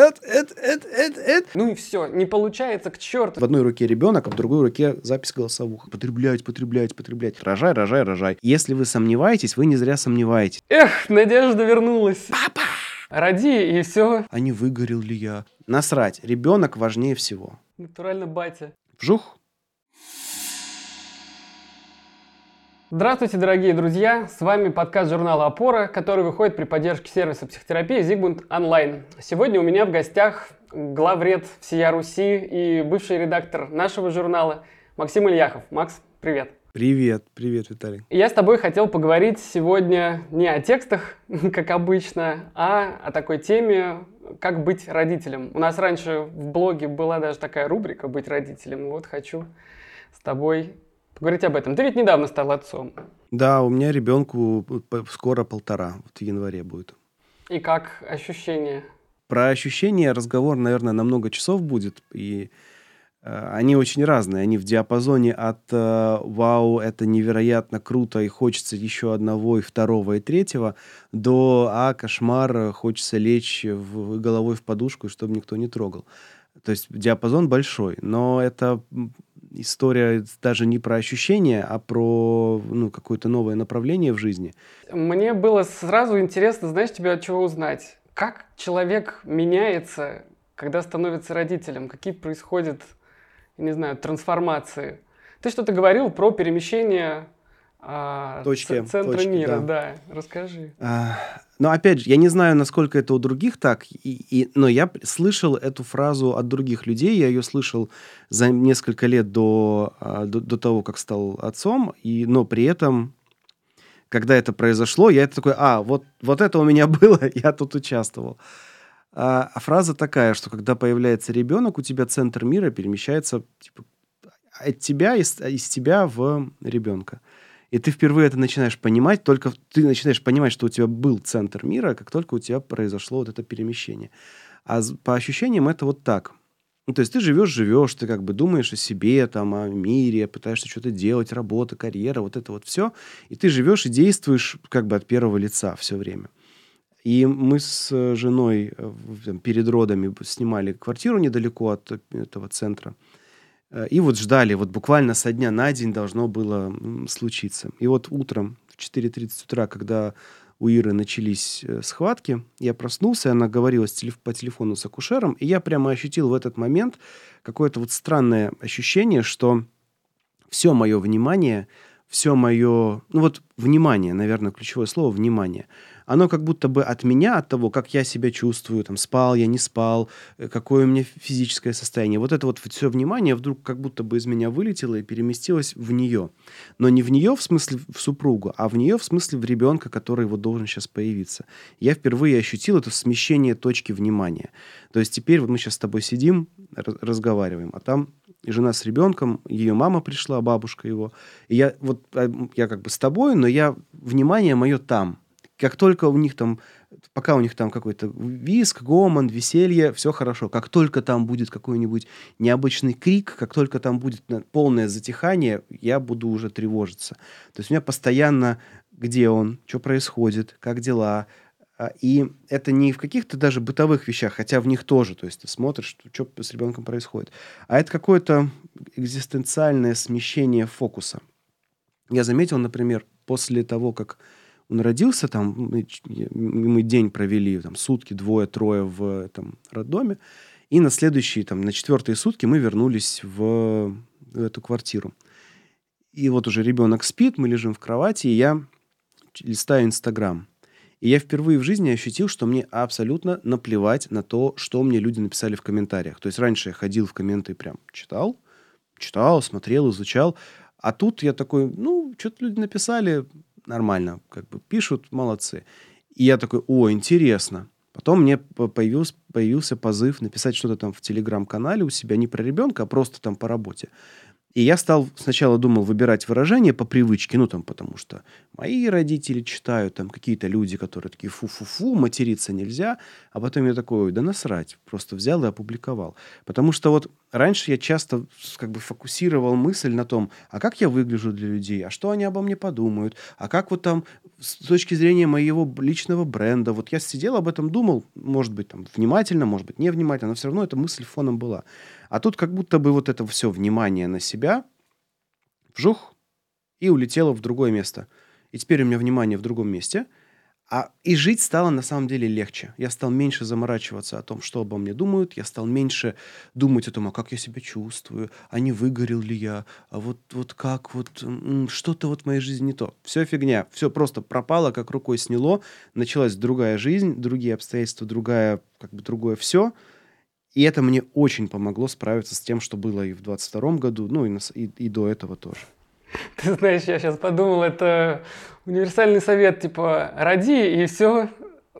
Это, это, это, это, это. Ну и все, не получается к черту. В одной руке ребенок, а в другой руке запись голосовуха. Потреблять, потреблять, потреблять. Рожай, рожай, рожай. Если вы сомневаетесь, вы не зря сомневаетесь. Эх, Надежда вернулась. Папа! Роди, и все. А не выгорел ли я? Насрать, ребенок важнее всего. Натурально батя. Вжух. Здравствуйте, дорогие друзья! С вами подкаст журнала «Опора», который выходит при поддержке сервиса психотерапии «Зигмунд Онлайн». Сегодня у меня в гостях главред всея Руси и бывший редактор нашего журнала Максим Ильяхов. Макс, привет! Привет, привет, Виталий. Я с тобой хотел поговорить сегодня не о текстах, как обычно, а о такой теме, как быть родителем. У нас раньше в блоге была даже такая рубрика «Быть родителем». Вот хочу с тобой поговорить об этом. Ты ведь недавно стал отцом. Да, у меня ребенку скоро полтора, вот в январе будет. И как ощущения? Про ощущения разговор, наверное, на много часов будет, и э, они очень разные. Они в диапазоне от э, «Вау, это невероятно круто, и хочется еще одного, и второго, и третьего», до «А, кошмар, хочется лечь в, головой в подушку, чтобы никто не трогал». То есть диапазон большой, но это история даже не про ощущения, а про ну, какое-то новое направление в жизни. Мне было сразу интересно, знаешь, тебя от чего узнать. Как человек меняется, когда становится родителем? Какие происходят, не знаю, трансформации? Ты что-то говорил про перемещение а, точки, центра точки, мира, да. да. Расскажи. А, но опять же, я не знаю, насколько это у других так, и, и, но я слышал эту фразу от других людей, я ее слышал за несколько лет до, а, до, до того, как стал отцом, и, но при этом, когда это произошло, я такой, а, вот, вот это у меня было, я тут участвовал. А, а фраза такая, что когда появляется ребенок, у тебя центр мира перемещается типа, от тебя, из, из тебя в ребенка. И ты впервые это начинаешь понимать, только ты начинаешь понимать, что у тебя был центр мира, как только у тебя произошло вот это перемещение. А по ощущениям это вот так. Ну, то есть ты живешь, живешь, ты как бы думаешь о себе, там, о мире, пытаешься что-то делать, работа, карьера, вот это вот все. И ты живешь и действуешь как бы от первого лица все время. И мы с женой э, там, перед родами снимали квартиру недалеко от этого центра. Э, и вот ждали, вот буквально со дня на день должно было случиться. И вот утром в 4.30 утра, когда у Иры начались э, схватки, я проснулся, она говорила по телефону с акушером, и я прямо ощутил в этот момент какое-то вот странное ощущение, что все мое внимание, все мое, ну вот внимание, наверное, ключевое слово внимание – оно как будто бы от меня, от того, как я себя чувствую, там, спал я, не спал, э, какое у меня физическое состояние. Вот это вот все внимание вдруг как будто бы из меня вылетело и переместилось в нее. Но не в нее в смысле в супругу, а в нее в смысле в ребенка, который вот должен сейчас появиться. Я впервые ощутил это смещение точки внимания. То есть теперь вот мы сейчас с тобой сидим, разговариваем, а там жена с ребенком, ее мама пришла, бабушка его. И я вот, а, я как бы с тобой, но я, внимание мое там. Как только у них там, пока у них там какой-то виск, гомон, веселье, все хорошо. Как только там будет какой-нибудь необычный крик, как только там будет полное затихание, я буду уже тревожиться. То есть у меня постоянно, где он, что происходит, как дела, а, и это не в каких-то даже бытовых вещах, хотя в них тоже. То есть ты смотришь, что с ребенком происходит. А это какое-то экзистенциальное смещение фокуса. Я заметил, например, после того, как он родился, там, мы, мы день провели, там, сутки, двое-трое в этом роддоме, и на следующие, там, на четвертые сутки мы вернулись в эту квартиру. И вот уже ребенок спит, мы лежим в кровати, и я листаю Инстаграм. И я впервые в жизни ощутил, что мне абсолютно наплевать на то, что мне люди написали в комментариях. То есть раньше я ходил в комменты и прям читал, читал, смотрел, изучал. А тут я такой, ну, что-то люди написали, нормально, как бы пишут, молодцы. И я такой, о, интересно. Потом мне появился, появился позыв написать что-то там в телеграм-канале у себя, не про ребенка, а просто там по работе. И я стал сначала думал выбирать выражения по привычке, ну там потому что мои родители читают, там какие-то люди, которые такие фу-фу-фу, материться нельзя, а потом я такой, да насрать, просто взял и опубликовал. Потому что вот раньше я часто как бы фокусировал мысль на том, а как я выгляжу для людей, а что они обо мне подумают, а как вот там с точки зрения моего личного бренда, вот я сидел об этом думал, может быть там внимательно, может быть невнимательно, но все равно эта мысль фоном была. А тут как будто бы вот это все внимание на себя вжух и улетело в другое место. И теперь у меня внимание в другом месте. А и жить стало на самом деле легче. Я стал меньше заморачиваться о том, что обо мне думают. Я стал меньше думать о том, а как я себя чувствую, а не выгорел ли я, а вот, вот как, вот что-то вот в моей жизни не то. Все фигня. Все просто пропало, как рукой сняло. Началась другая жизнь, другие обстоятельства, другая, как бы другое все. И это мне очень помогло справиться с тем, что было и в 22 году, ну и, на, и, и до этого тоже. Ты знаешь, я сейчас подумал, это универсальный совет, типа, роди, и все,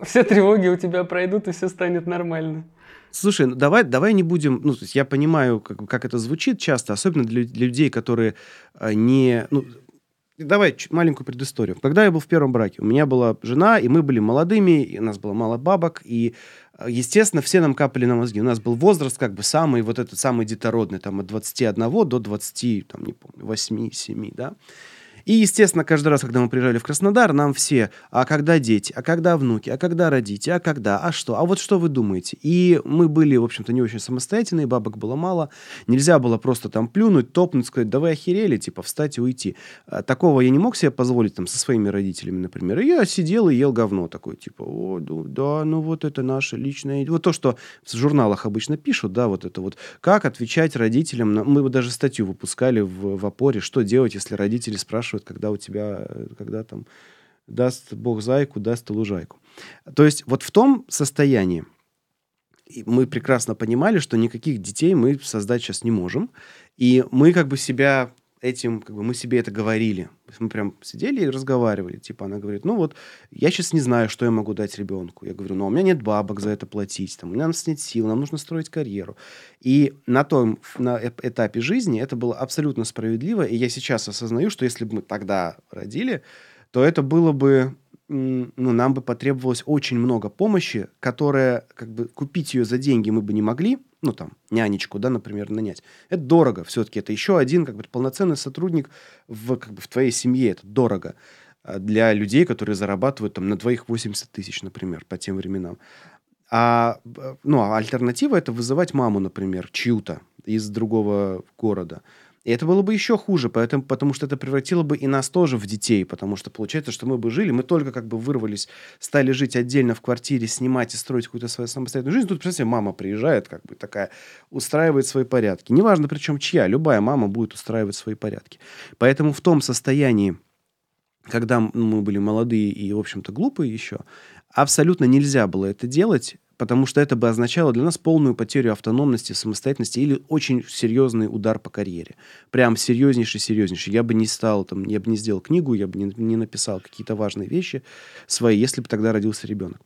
все тревоги у тебя пройдут, и все станет нормально. Слушай, ну давай, давай не будем, ну, то есть я понимаю, как, как это звучит часто, особенно для, для людей, которые а, не, ну, Давай маленькую предысторию. Когда я был в первом браке, у меня была жена, и мы были молодыми, и у нас было мало бабок, и, э, естественно, все нам капали на мозги. У нас был возраст как бы самый, вот этот самый детородный, там, от 21 до 20, там, не помню, 8-7, да. И, естественно, каждый раз, когда мы приезжали в Краснодар, нам все, а когда дети, а когда внуки, а когда родите, а когда, а что, а вот что вы думаете? И мы были, в общем-то, не очень самостоятельные, бабок было мало, нельзя было просто там плюнуть, топнуть, сказать, да вы охерели, типа, встать и уйти. А, такого я не мог себе позволить там со своими родителями, например. И я сидел и ел говно такой, типа, о, да, ну вот это наше личное... Вот то, что в журналах обычно пишут, да, вот это вот, как отвечать родителям, на... мы даже статью выпускали в, в опоре, что делать, если родители спрашивают, спрашивают, когда у тебя, когда там даст Бог зайку, даст лужайку. То есть вот в том состоянии мы прекрасно понимали, что никаких детей мы создать сейчас не можем. И мы как бы себя этим, как бы мы себе это говорили. Мы прям сидели и разговаривали. Типа она говорит, ну вот, я сейчас не знаю, что я могу дать ребенку. Я говорю, ну у меня нет бабок за это платить, там, у нас нет сил, нам нужно строить карьеру. И на том на этапе жизни это было абсолютно справедливо. И я сейчас осознаю, что если бы мы тогда родили, то это было бы ну, нам бы потребовалось очень много помощи, которая, как бы, купить ее за деньги мы бы не могли, ну, там, нянечку, да, например, нанять. Это дорого все-таки, это еще один, как бы, полноценный сотрудник в, как бы, в твоей семье, это дорого а, для людей, которые зарабатывают там на двоих 80 тысяч, например, по тем временам. А, ну, а альтернатива это вызывать маму, например, чью-то из другого города. И это было бы еще хуже, поэтому, потому что это превратило бы и нас тоже в детей, потому что получается, что мы бы жили, мы только как бы вырвались, стали жить отдельно в квартире, снимать и строить какую-то свою самостоятельную жизнь. Тут, представьте, мама приезжает, как бы такая, устраивает свои порядки. Неважно, причем чья, любая мама будет устраивать свои порядки. Поэтому в том состоянии, когда мы были молодые и, в общем-то, глупые еще, абсолютно нельзя было это делать, потому что это бы означало для нас полную потерю автономности, самостоятельности или очень серьезный удар по карьере. Прям серьезнейший, серьезнейший. Я бы не стал, там, я бы не сделал книгу, я бы не, не написал какие-то важные вещи свои, если бы тогда родился ребенок.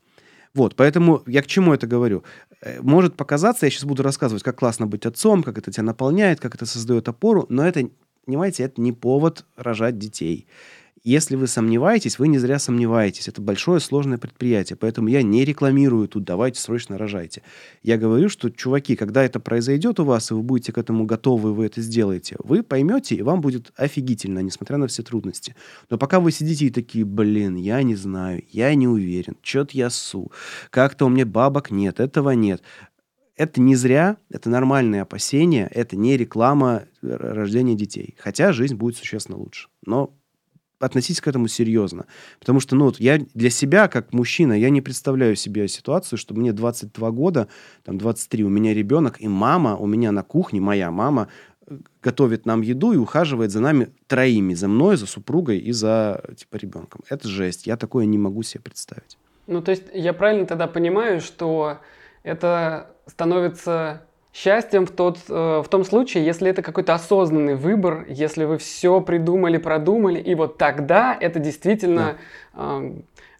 Вот, поэтому я к чему это говорю? Э, может показаться, я сейчас буду рассказывать, как классно быть отцом, как это тебя наполняет, как это создает опору, но это, понимаете, это не повод рожать детей. Если вы сомневаетесь, вы не зря сомневаетесь. Это большое сложное предприятие, поэтому я не рекламирую тут «давайте срочно рожайте». Я говорю, что, чуваки, когда это произойдет у вас, и вы будете к этому готовы, вы это сделаете, вы поймете, и вам будет офигительно, несмотря на все трудности. Но пока вы сидите и такие, блин, я не знаю, я не уверен, что-то я су, как-то у меня бабок нет, этого нет, это не зря, это нормальные опасения, это не реклама рождения детей. Хотя жизнь будет существенно лучше. Но относитесь к этому серьезно. Потому что, ну, вот я для себя, как мужчина, я не представляю себе ситуацию, что мне 22 года, там, 23, у меня ребенок, и мама у меня на кухне, моя мама, э, готовит нам еду и ухаживает за нами троими, за мной, за супругой и за, типа, ребенком. Это жесть. Я такое не могу себе представить. Ну, то есть я правильно тогда понимаю, что это становится счастьем в, тот, э, в том случае, если это какой-то осознанный выбор, если вы все придумали, продумали, и вот тогда это действительно да.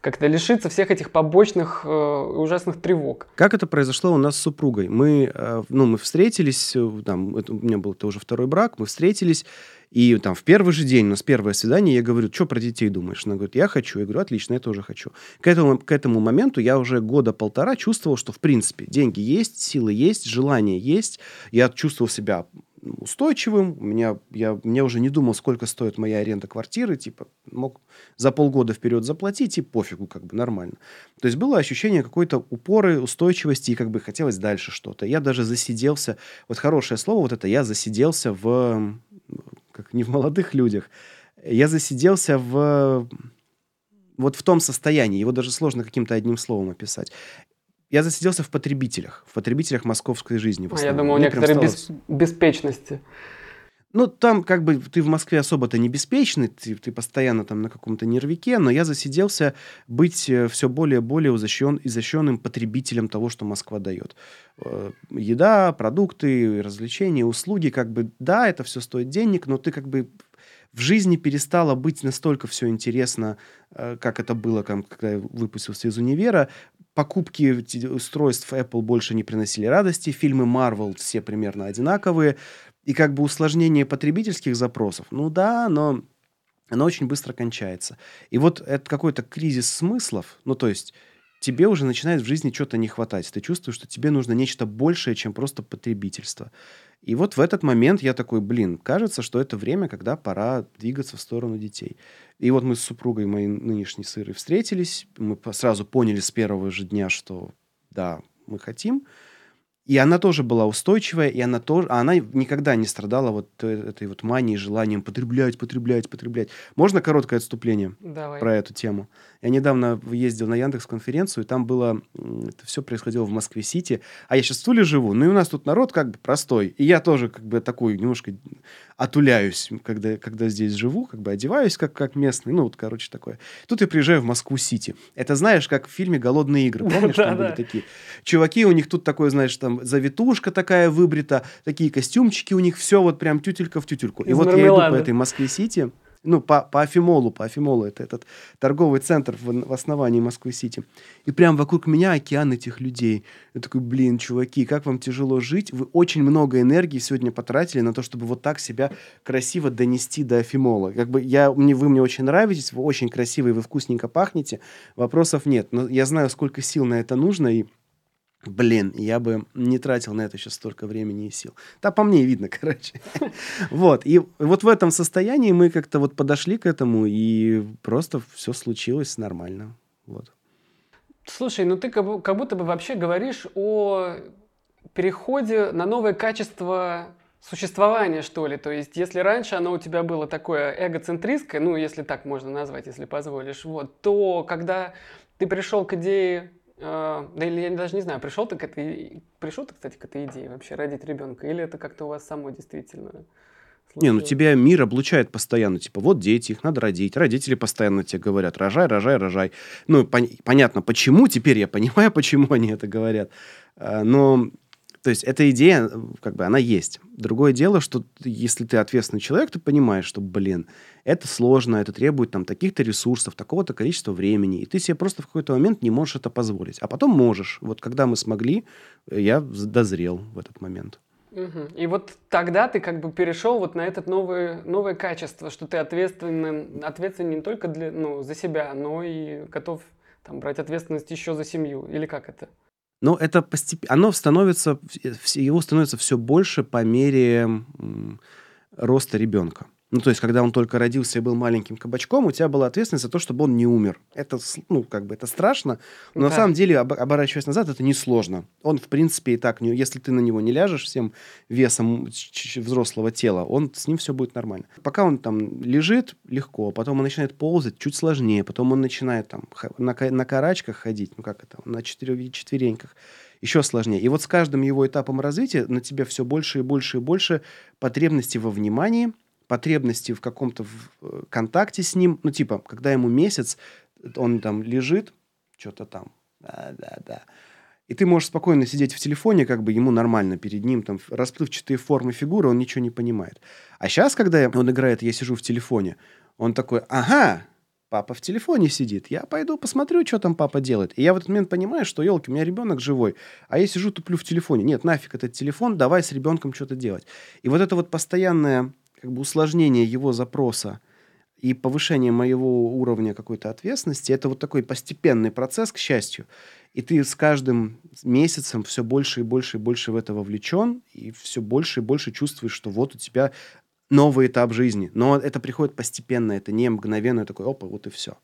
Как-то лишиться всех этих побочных э, ужасных тревог. Как это произошло у нас с супругой? Мы, э, ну, мы встретились, э, там, это, у меня был тоже второй брак, мы встретились, и там в первый же день, у нас первое свидание, я говорю, что про детей думаешь? Она говорит, я хочу. Я говорю, отлично, я тоже хочу. К этому, к этому моменту я уже года полтора чувствовал, что, в принципе, деньги есть, силы есть, желание есть. Я чувствовал себя устойчивым. У меня, я, мне уже не думал, сколько стоит моя аренда квартиры. Типа, мог за полгода вперед заплатить, и пофигу, как бы нормально. То есть было ощущение какой-то упоры, устойчивости, и как бы хотелось дальше что-то. Я даже засиделся, вот хорошее слово вот это, я засиделся в, как не в молодых людях, я засиделся в вот в том состоянии, его даже сложно каким-то одним словом описать. Я засиделся в потребителях, в потребителях московской жизни. А я думаю, некоторые стало... бес... беспечности. Ну, там как бы ты в Москве особо-то не беспечный, ты, ты постоянно там на каком-то нервике, но я засиделся быть э, все более и более изощрен, изощренным потребителем того, что Москва дает. Э, еда, продукты, развлечения, услуги, как бы, да, это все стоит денег, но ты как бы в жизни перестало быть настолько все интересно, э, как это было, когда я выпустился из универа покупки устройств Apple больше не приносили радости, фильмы Marvel все примерно одинаковые, и как бы усложнение потребительских запросов, ну да, но оно очень быстро кончается. И вот это какой-то кризис смыслов, ну то есть тебе уже начинает в жизни что-то не хватать. Ты чувствуешь, что тебе нужно нечто большее, чем просто потребительство. И вот в этот момент я такой, блин, кажется, что это время, когда пора двигаться в сторону детей. И вот мы с супругой моей нынешней сырой встретились, мы сразу поняли с первого же дня, что да, мы хотим. И она тоже была устойчивая, и она тоже, а она никогда не страдала вот э, этой вот манией, желанием потреблять, потреблять, потреблять. Можно короткое отступление Давай. про эту тему? Я недавно ездил на Яндекс конференцию, и там было, это все происходило в Москве-Сити, а я сейчас в Туле живу, ну и у нас тут народ как бы простой, и я тоже как бы такой немножко отуляюсь, когда, когда здесь живу, как бы одеваюсь как, как местный, ну вот, короче, такое. Тут я приезжаю в Москву-Сити. Это знаешь, как в фильме «Голодные игры», помнишь, там были такие? Чуваки, у них тут такое, знаешь, там завитушка такая выбрита, такие костюмчики у них, все вот прям тютелька в тютельку. И вот я иду по этой Москве-Сити, ну, по, по Афимолу, по Афимолу, это этот торговый центр в, в основании Москвы-Сити. И прям вокруг меня океан этих людей. Я такой, блин, чуваки, как вам тяжело жить? Вы очень много энергии сегодня потратили на то, чтобы вот так себя красиво донести до Афимола. Как бы я, мне, вы мне очень нравитесь, вы очень красивые, вы вкусненько пахнете, вопросов нет. Но я знаю, сколько сил на это нужно, и Блин, я бы не тратил на это сейчас столько времени и сил. Да, по мне видно, короче. Вот. И вот в этом состоянии мы как-то вот подошли к этому, и просто все случилось нормально. Вот. Слушай, ну ты как будто бы вообще говоришь о переходе на новое качество существования, что ли. То есть, если раньше оно у тебя было такое эгоцентристское, ну, если так можно назвать, если позволишь, вот, то когда ты пришел к идее да или я даже не знаю, пришел ты к этой, пришел ты, кстати, к этой идее вообще родить ребенка, или это как-то у вас само действительно? Не, ну тебя мир облучает постоянно, типа вот дети, их надо родить, родители постоянно тебе говорят, рожай, рожай, рожай. Ну пон- понятно, почему, теперь я понимаю, почему они это говорят, а, но то есть эта идея, как бы, она есть. Другое дело, что если ты ответственный человек, ты понимаешь, что, блин, это сложно, это требует там таких-то ресурсов, такого-то количества времени, и ты себе просто в какой-то момент не можешь это позволить. А потом можешь. Вот когда мы смогли, я дозрел в этот момент. Угу. И вот тогда ты как бы перешел вот на это новое, новое качество, что ты ответственен, ответственен не только для, ну, за себя, но и готов там, брать ответственность еще за семью. Или как это? Но это постепенно, оно становится, его становится все больше по мере роста ребенка. Ну, то есть, когда он только родился и был маленьким кабачком, у тебя была ответственность за то, чтобы он не умер. Это, ну, как бы, это страшно, но да. на самом деле, об, оборачиваясь назад, это несложно. Он, в принципе, и так, не, если ты на него не ляжешь всем весом взрослого тела, он, с ним все будет нормально. Пока он там лежит, легко, потом он начинает ползать, чуть сложнее, потом он начинает там на, на карачках ходить, ну, как это, на четыре, четвереньках еще сложнее. И вот с каждым его этапом развития на тебя все больше и больше и больше потребности во внимании – потребности в каком-то э, контакте с ним, ну, типа, когда ему месяц, он там лежит, что-то там, да-да-да, и ты можешь спокойно сидеть в телефоне, как бы ему нормально перед ним, там, расплывчатые формы фигуры, он ничего не понимает. А сейчас, когда он играет, я сижу в телефоне, он такой, ага, папа в телефоне сидит. Я пойду посмотрю, что там папа делает. И я в этот момент понимаю, что, елки, у меня ребенок живой, а я сижу туплю в телефоне. Нет, нафиг этот телефон, давай с ребенком что-то делать. И вот это вот постоянное как бы усложнение его запроса и повышение моего уровня какой-то ответственности, это вот такой постепенный процесс, к счастью. И ты с каждым месяцем все больше и больше и больше в это вовлечен, и все больше и больше чувствуешь, что вот у тебя новый этап жизни. Но это приходит постепенно, это не мгновенно, такой, опа, вот и все.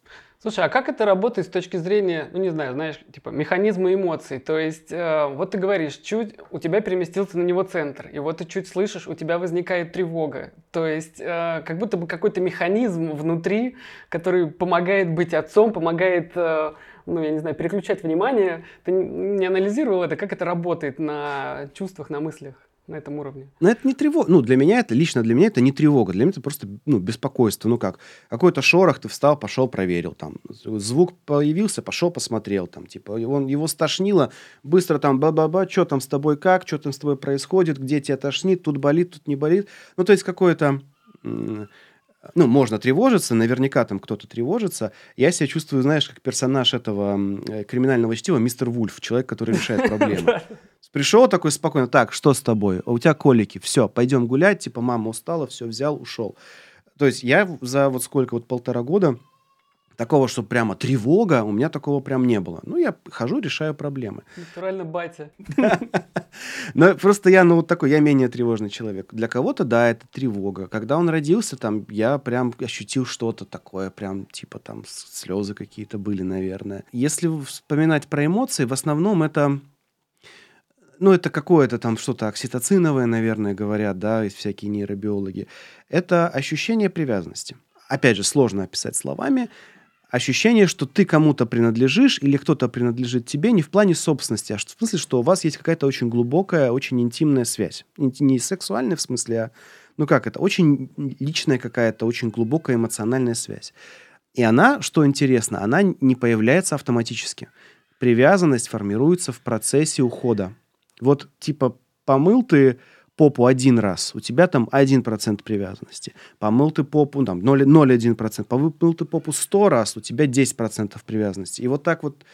Слушай, а как это работает с точки зрения, ну не знаю, знаешь, типа механизма эмоций? То есть, э, вот ты говоришь, чуть у тебя переместился на него центр, и вот ты чуть слышишь, у тебя возникает тревога. То есть, э, как будто бы какой-то механизм внутри, который помогает быть отцом, помогает, э, ну я не знаю, переключать внимание. Ты не анализировал это, как это работает на чувствах, на мыслях? На этом уровне. Но это не тревога. Ну, для меня это, лично для меня это не тревога. Для меня это просто, ну, беспокойство. Ну, как, какой-то шорох, ты встал, пошел, проверил. Там, звук появился, пошел, посмотрел. Там, типа, он, его стошнило, быстро там, ба-ба-ба, что там с тобой как, что там с тобой происходит, где тебя тошнит, тут болит, тут не болит. Ну, то есть, какое-то ну, можно тревожиться, наверняка там кто-то тревожится. Я себя чувствую, знаешь, как персонаж этого э, криминального чтива, мистер Вульф, человек, который решает проблемы. Пришел такой спокойно, так, что с тобой? У тебя колики, все, пойдем гулять, типа, мама устала, все, взял, ушел. То есть я за вот сколько, вот полтора года такого, что прямо тревога, у меня такого прям не было. Ну, я хожу, решаю проблемы. Натурально батя. Но просто я, ну, вот такой, я менее тревожный человек. Для кого-то, да, это тревога. Когда он родился, там, я прям ощутил что-то такое, прям, типа, там, слезы какие-то были, наверное. Если вспоминать про эмоции, в основном это ну, это какое-то там что-то окситоциновое, наверное, говорят, да, всякие нейробиологи. Это ощущение привязанности. Опять же, сложно описать словами ощущение, что ты кому-то принадлежишь или кто-то принадлежит тебе не в плане собственности, а в смысле, что у вас есть какая-то очень глубокая, очень интимная связь. Не сексуальная в смысле, а, ну как это, очень личная какая-то, очень глубокая эмоциональная связь. И она, что интересно, она не появляется автоматически. Привязанность формируется в процессе ухода. Вот типа помыл ты попу один раз, у тебя там 1% привязанности. Помыл ты попу, там 0,1%. Помыл ты попу 100 раз, у тебя 10% привязанности. И вот так вот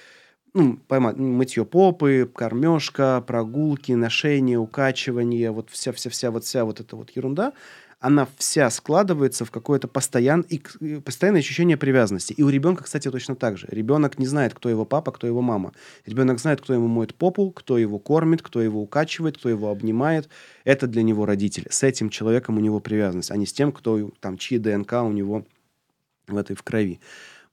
ну, поймать, мытье попы, кормежка, прогулки, ношение, укачивание, вот вся-вся-вся вот вся вот эта вот ерунда – она вся складывается в какое-то постоян... и, постоянное ощущение привязанности. И у ребенка, кстати, точно так же. Ребенок не знает, кто его папа, кто его мама. Ребенок знает, кто ему моет попу, кто его кормит, кто его укачивает, кто его обнимает. Это для него родители. С этим человеком у него привязанность, а не с тем, кто там, чьи ДНК у него в этой в крови.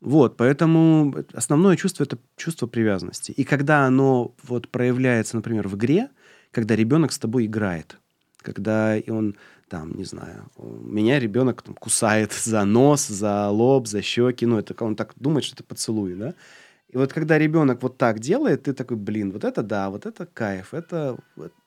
Вот, поэтому основное чувство это чувство привязанности. И когда оно вот проявляется, например, в игре, когда ребенок с тобой играет, когда он там, не знаю, меня ребенок там, кусает за нос, за лоб, за щеки, ну, это он так думает, что это поцелуй, да, и вот когда ребенок вот так делает, ты такой, блин, вот это да, вот это кайф, это,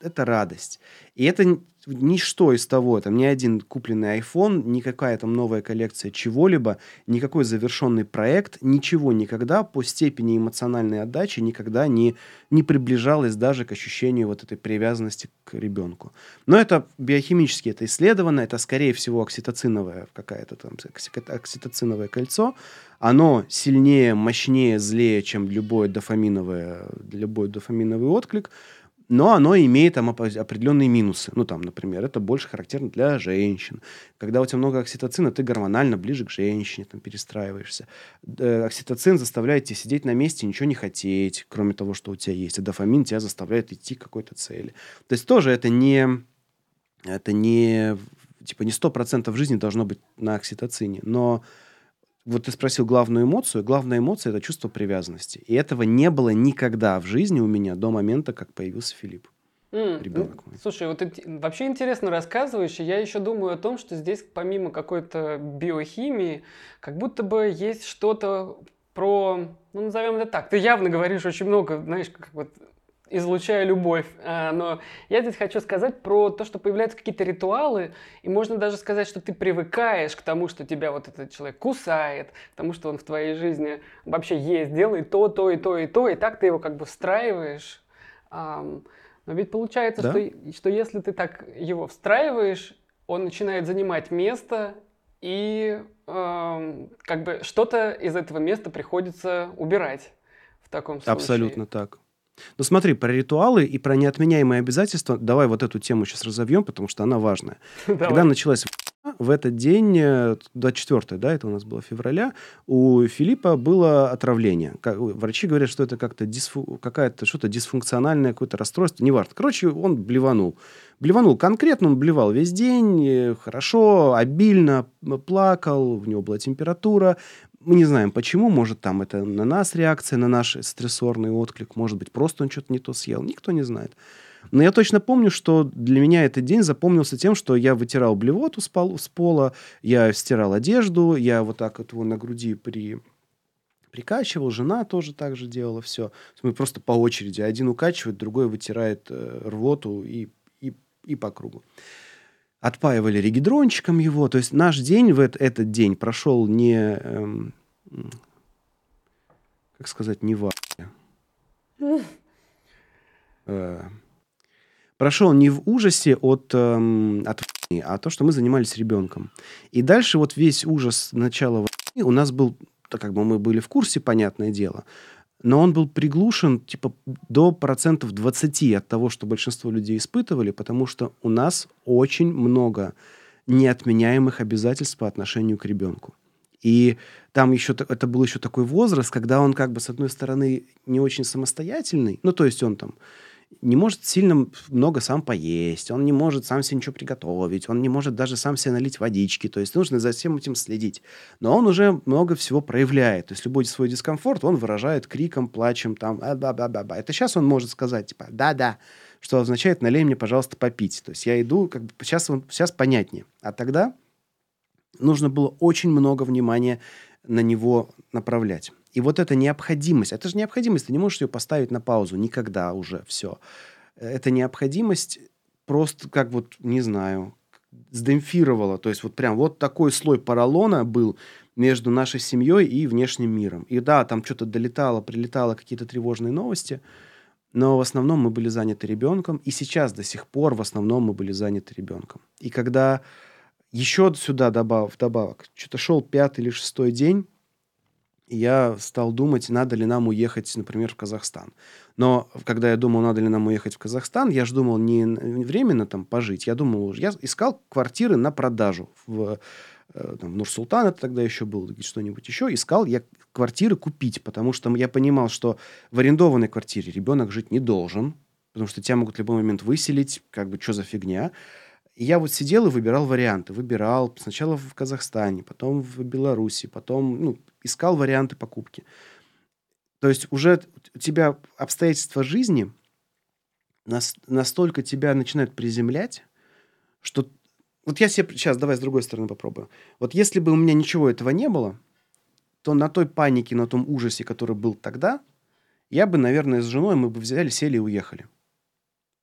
это радость. И это ничто из того, там ни один купленный iPhone, никакая там новая коллекция чего-либо, никакой завершенный проект, ничего никогда по степени эмоциональной отдачи никогда не, не приближалось даже к ощущению вот этой привязанности к ребенку. Но это биохимически это исследовано, это скорее всего окситоциновое какая-то там окситоциновое кольцо, оно сильнее, мощнее, злее, чем любой дофаминовый, любой дофаминовый отклик, но оно имеет там определенные минусы. Ну, там, например, это больше характерно для женщин. Когда у тебя много окситоцина, ты гормонально ближе к женщине, там, перестраиваешься. Э, окситоцин заставляет тебя сидеть на месте, ничего не хотеть, кроме того, что у тебя есть. А дофамин тебя заставляет идти к какой-то цели. То есть тоже это не... Это не... Типа не сто процентов жизни должно быть на окситоцине, но вот ты спросил главную эмоцию. Главная эмоция – это чувство привязанности. И этого не было никогда в жизни у меня до момента, как появился Филипп. Mm. Ребенок мой. Слушай, вот ты вообще интересно рассказываешь, и я еще думаю о том, что здесь помимо какой-то биохимии, как будто бы есть что-то про, ну назовем это так, ты явно говоришь очень много, знаешь, как вот излучая любовь. А, но я здесь хочу сказать про то, что появляются какие-то ритуалы, и можно даже сказать, что ты привыкаешь к тому, что тебя вот этот человек кусает, к тому, что он в твоей жизни вообще есть, делает то, то и то и то, и так ты его как бы встраиваешь. Но ведь получается, да? что, что если ты так его встраиваешь, он начинает занимать место, и э, как бы что-то из этого места приходится убирать в таком случае. Абсолютно так. Ну смотри, про ритуалы и про неотменяемые обязательства, давай вот эту тему сейчас разовьем, потому что она важная. Когда началась в этот день, 24 э, да, это у нас было февраля, у Филиппа было отравление. Врачи говорят, что это как-то дисфу... какая-то что-то дисфункциональное какое-то расстройство, неважно. Короче, он блеванул. Блеванул конкретно, он блевал весь день, э, хорошо, обильно, плакал, у него была температура. Мы не знаем, почему. Может, там это на нас реакция, на наш стрессорный отклик. Может быть, просто он что-то не то съел. Никто не знает. Но я точно помню, что для меня этот день запомнился тем, что я вытирал блевоту с, пол, с пола, я стирал одежду, я вот так вот его на груди при прикачивал, жена тоже так же делала все. Мы просто по очереди. Один укачивает, другой вытирает э, рвоту и, и, и по кругу. Отпаивали регидрончиком его. То есть наш день в этот, день прошел не... Эм, как сказать, не в... Э, прошел не в ужасе от, эм, от а то, что мы занимались ребенком. И дальше вот весь ужас начала войны у нас был, так как бы мы были в курсе, понятное дело, но он был приглушен типа до процентов 20 от того, что большинство людей испытывали, потому что у нас очень много неотменяемых обязательств по отношению к ребенку. И там еще это был еще такой возраст, когда он как бы с одной стороны не очень самостоятельный, ну то есть он там не может сильно много сам поесть, он не может сам себе ничего приготовить, он не может даже сам себе налить водички, то есть нужно за всем этим следить. Но он уже много всего проявляет, то есть любой свой дискомфорт он выражает криком, плачем, там, а ба ба ба ба Это сейчас он может сказать, типа, да-да, что означает, налей мне, пожалуйста, попить. То есть я иду, как бы, сейчас, он, сейчас понятнее. А тогда нужно было очень много внимания на него направлять. И вот эта необходимость, это же необходимость, ты не можешь ее поставить на паузу никогда уже, все. Эта необходимость просто как вот, не знаю, сдемпфировала. То есть вот прям вот такой слой поролона был между нашей семьей и внешним миром. И да, там что-то долетало, прилетало, какие-то тревожные новости, но в основном мы были заняты ребенком, и сейчас до сих пор в основном мы были заняты ребенком. И когда еще сюда добав, вдобавок, что-то шел пятый или шестой день, я стал думать, надо ли нам уехать, например, в Казахстан. Но когда я думал, надо ли нам уехать в Казахстан, я же думал не временно там пожить, я думал, я искал квартиры на продажу в, э, там, Нур-Султан, это тогда еще был, что-нибудь еще, искал я квартиры купить, потому что я понимал, что в арендованной квартире ребенок жить не должен, потому что тебя могут в любой момент выселить, как бы, что за фигня. И я вот сидел и выбирал варианты. Выбирал сначала в Казахстане, потом в Беларуси, потом ну, искал варианты покупки. То есть уже у тебя обстоятельства жизни нас, настолько тебя начинают приземлять, что... Вот я себе... Сейчас, давай с другой стороны попробую. Вот если бы у меня ничего этого не было, то на той панике, на том ужасе, который был тогда, я бы, наверное, с женой мы бы взяли, сели и уехали.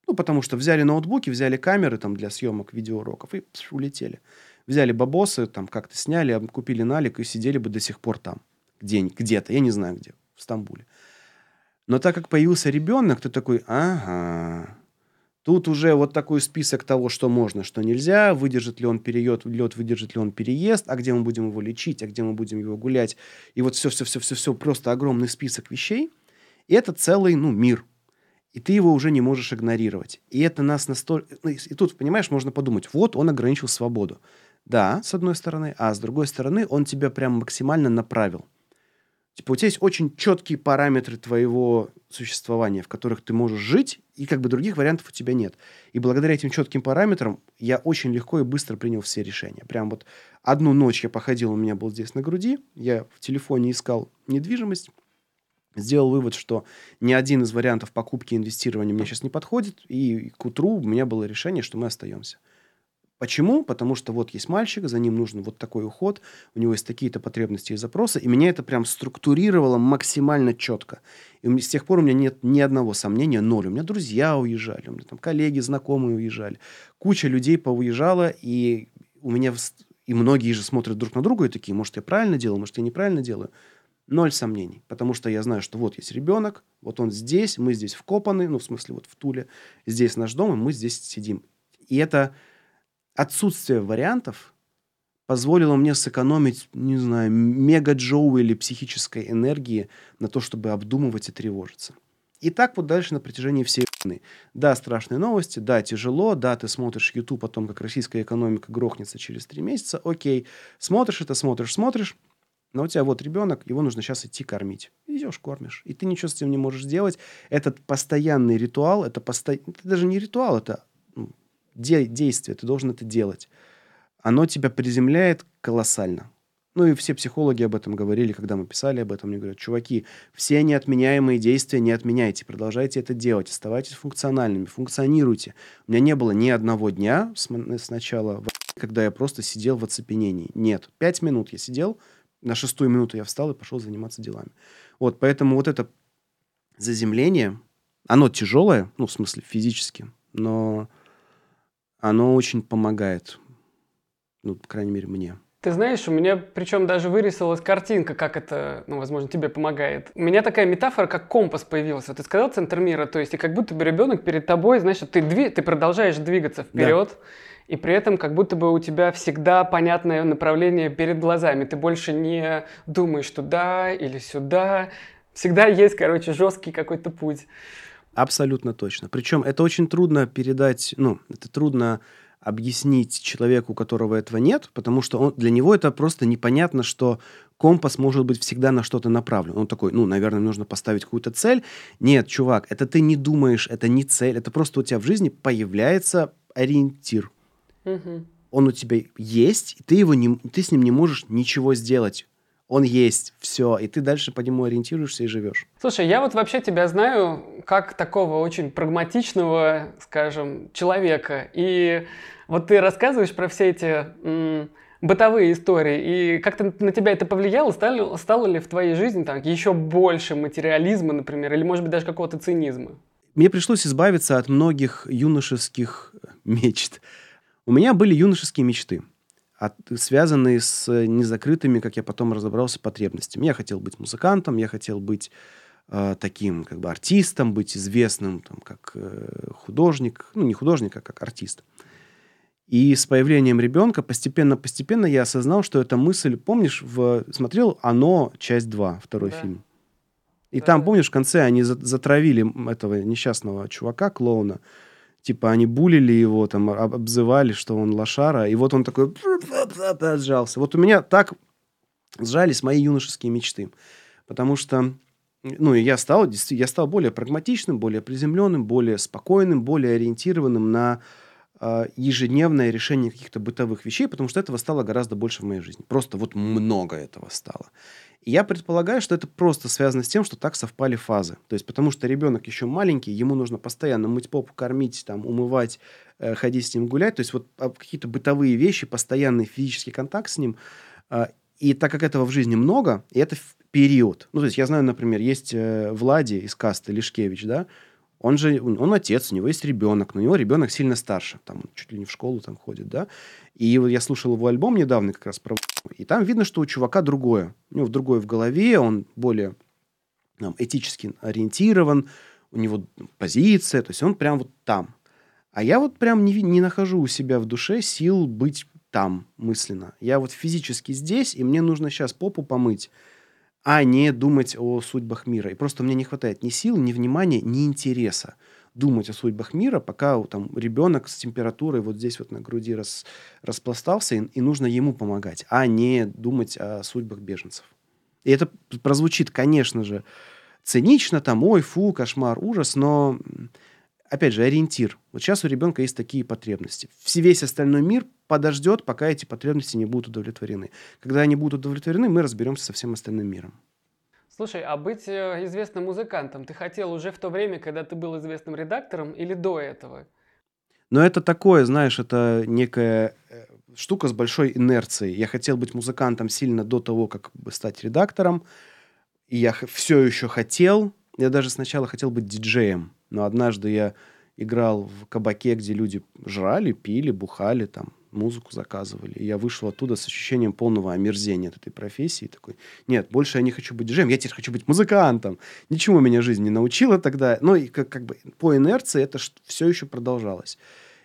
Ну, потому что взяли ноутбуки, взяли камеры там для съемок видеоуроков и пш, улетели. Взяли бабосы, там как-то сняли, купили налик и сидели бы до сих пор там. Где, где-то, я не знаю где, в Стамбуле. Но так как появился ребенок, ты такой, ага, Тут уже вот такой список того, что можно, что нельзя, выдержит ли он перелет, лед, выдержит ли он переезд, а где мы будем его лечить, а где мы будем его гулять. И вот все-все-все-все-все, просто огромный список вещей. И это целый, ну, мир и ты его уже не можешь игнорировать. И это нас настолько... Ну, и тут, понимаешь, можно подумать, вот он ограничил свободу. Да, с одной стороны, а с другой стороны, он тебя прям максимально направил. Типа у тебя есть очень четкие параметры твоего существования, в которых ты можешь жить, и как бы других вариантов у тебя нет. И благодаря этим четким параметрам я очень легко и быстро принял все решения. Прям вот одну ночь я походил, у меня был здесь на груди, я в телефоне искал недвижимость, сделал вывод, что ни один из вариантов покупки и инвестирования мне сейчас не подходит, и к утру у меня было решение, что мы остаемся. Почему? Потому что вот есть мальчик, за ним нужен вот такой уход, у него есть такие-то потребности и запросы, и меня это прям структурировало максимально четко. И с тех пор у меня нет ни одного сомнения, ноль. У меня друзья уезжали, у меня там коллеги, знакомые уезжали. Куча людей поуезжала, и у меня... И многие же смотрят друг на друга и такие, может, я правильно делаю, может, я неправильно делаю. Ноль сомнений, потому что я знаю, что вот есть ребенок, вот он здесь, мы здесь вкопаны, ну, в смысле, вот в Туле, здесь наш дом, и мы здесь сидим. И это отсутствие вариантов позволило мне сэкономить, не знаю, мегаджоу или психической энергии на то, чтобы обдумывать и тревожиться. И так вот дальше на протяжении всей войны. Да, страшные новости, да, тяжело, да, ты смотришь YouTube о том, как российская экономика грохнется через три месяца, окей, смотришь это, смотришь, смотришь, но у тебя вот ребенок, его нужно сейчас идти кормить. Идешь, кормишь. И ты ничего с этим не можешь сделать. Этот постоянный ритуал, это, посто... это даже не ритуал, это де... действие, ты должен это делать. Оно тебя приземляет колоссально. Ну и все психологи об этом говорили, когда мы писали об этом. Мне говорят, чуваки, все неотменяемые действия не отменяйте, продолжайте это делать, оставайтесь функциональными, функционируйте. У меня не было ни одного дня с, с начала, когда я просто сидел в оцепенении. Нет, пять минут я сидел, на шестую минуту я встал и пошел заниматься делами. Вот, поэтому вот это заземление, оно тяжелое, ну, в смысле физически, но оно очень помогает, ну, по крайней мере, мне. Ты знаешь, у меня причем даже вырисовалась картинка, как это, ну, возможно, тебе помогает. У меня такая метафора, как компас появилась. Вот ты сказал центр мира, то есть и как будто бы ребенок перед тобой, значит, ты, дви- ты продолжаешь двигаться вперед, да и при этом как будто бы у тебя всегда понятное направление перед глазами. Ты больше не думаешь туда или сюда. Всегда есть, короче, жесткий какой-то путь. Абсолютно точно. Причем это очень трудно передать, ну, это трудно объяснить человеку, у которого этого нет, потому что он, для него это просто непонятно, что компас может быть всегда на что-то направлен. Он такой, ну, наверное, нужно поставить какую-то цель. Нет, чувак, это ты не думаешь, это не цель, это просто у тебя в жизни появляется ориентир. Угу. Он у тебя есть, и ты, его не, ты с ним не можешь ничего сделать. Он есть, все, и ты дальше по нему ориентируешься и живешь. Слушай, я вот вообще тебя знаю как такого очень прагматичного, скажем, человека. И вот ты рассказываешь про все эти м- бытовые истории, и как-то на тебя это повлияло? Стало, стало ли в твоей жизни там еще больше материализма, например, или, может быть, даже какого-то цинизма? Мне пришлось избавиться от многих юношеских мечт. У меня были юношеские мечты, от, связанные с незакрытыми, как я потом разобрался, потребностями. Я хотел быть музыкантом, я хотел быть э, таким как бы артистом, быть известным там, как э, художник, ну не художник, а как артист. И с появлением ребенка постепенно-постепенно я осознал, что эта мысль, помнишь, в, смотрел «Оно», часть 2, второй да. фильм. И да. там, помнишь, в конце они затравили этого несчастного чувака, клоуна, типа они булили его, там, обзывали, что он лошара, и вот он такой сжался. Вот у меня так сжались мои юношеские мечты, потому что, ну, я стал, я стал более прагматичным, более приземленным, более спокойным, более ориентированным на э, ежедневное решение каких-то бытовых вещей, потому что этого стало гораздо больше в моей жизни. Просто вот много этого стало. И я предполагаю, что это просто связано с тем, что так совпали фазы. То есть потому что ребенок еще маленький, ему нужно постоянно мыть попу, кормить, там, умывать, э, ходить с ним гулять. То есть вот а, какие-то бытовые вещи, постоянный физический контакт с ним. Э, и так как этого в жизни много, и это период. Ну, то есть я знаю, например, есть э, Влади из касты Лишкевич, да, он же, он отец, у него есть ребенок, но у него ребенок сильно старше, там, чуть ли не в школу там ходит, да. И вот я слушал его альбом недавно как раз про... И там видно, что у чувака другое. У него другое в голове, он более там, этически ориентирован, у него позиция, то есть он прям вот там. А я вот прям не, не нахожу у себя в душе сил быть там мысленно. Я вот физически здесь, и мне нужно сейчас попу помыть а не думать о судьбах мира. И просто мне не хватает ни сил, ни внимания, ни интереса думать о судьбах мира, пока там ребенок с температурой вот здесь вот на груди рас, распластался, и, и нужно ему помогать, а не думать о судьбах беженцев. И это прозвучит, конечно же, цинично, там, ой, фу, кошмар, ужас, но опять же, ориентир. Вот сейчас у ребенка есть такие потребности. Весь остальной мир подождет, пока эти потребности не будут удовлетворены. Когда они будут удовлетворены, мы разберемся со всем остальным миром. Слушай, а быть э, известным музыкантом ты хотел уже в то время, когда ты был известным редактором, или до этого? Но это такое, знаешь, это некая э, штука с большой инерцией. Я хотел быть музыкантом сильно до того, как стать редактором. И я все еще хотел. Я даже сначала хотел быть диджеем. Но однажды я играл в кабаке, где люди жрали, пили, бухали, там, музыку заказывали. И я вышел оттуда с ощущением полного омерзения от этой профессии. Такой, нет, больше я не хочу быть диджеем, я теперь хочу быть музыкантом. Ничему меня жизнь не научила тогда. Но и как, как бы по инерции это все еще продолжалось.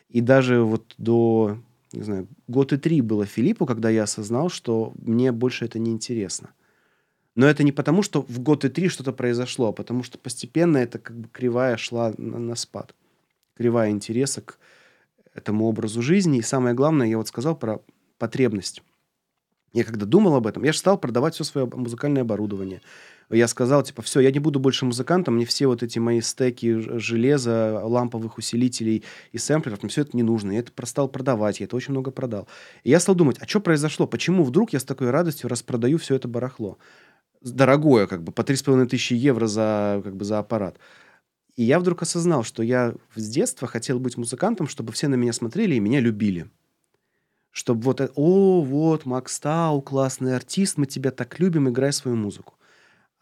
И даже вот до не знаю, год и три было Филиппу, когда я осознал, что мне больше это не интересно. Но это не потому, что в год и три что-то произошло, а потому что постепенно это как бы кривая шла на, на спад. Кривая интереса к этому образу жизни. И самое главное, я вот сказал про потребность. Я когда думал об этом, я же стал продавать все свое музыкальное оборудование. Я сказал, типа, все, я не буду больше музыкантом, мне все вот эти мои стеки железа, ламповых усилителей и сэмплеров, мне все это не нужно. Я это стал продавать, я это очень много продал. И я стал думать, а что произошло? Почему вдруг я с такой радостью распродаю все это барахло? Дорогое, как бы, по 3,5 тысячи евро за, как бы, за аппарат. И я вдруг осознал, что я с детства хотел быть музыкантом, чтобы все на меня смотрели и меня любили чтобы вот, это, о, вот, Макс Тау, классный артист, мы тебя так любим, играй свою музыку.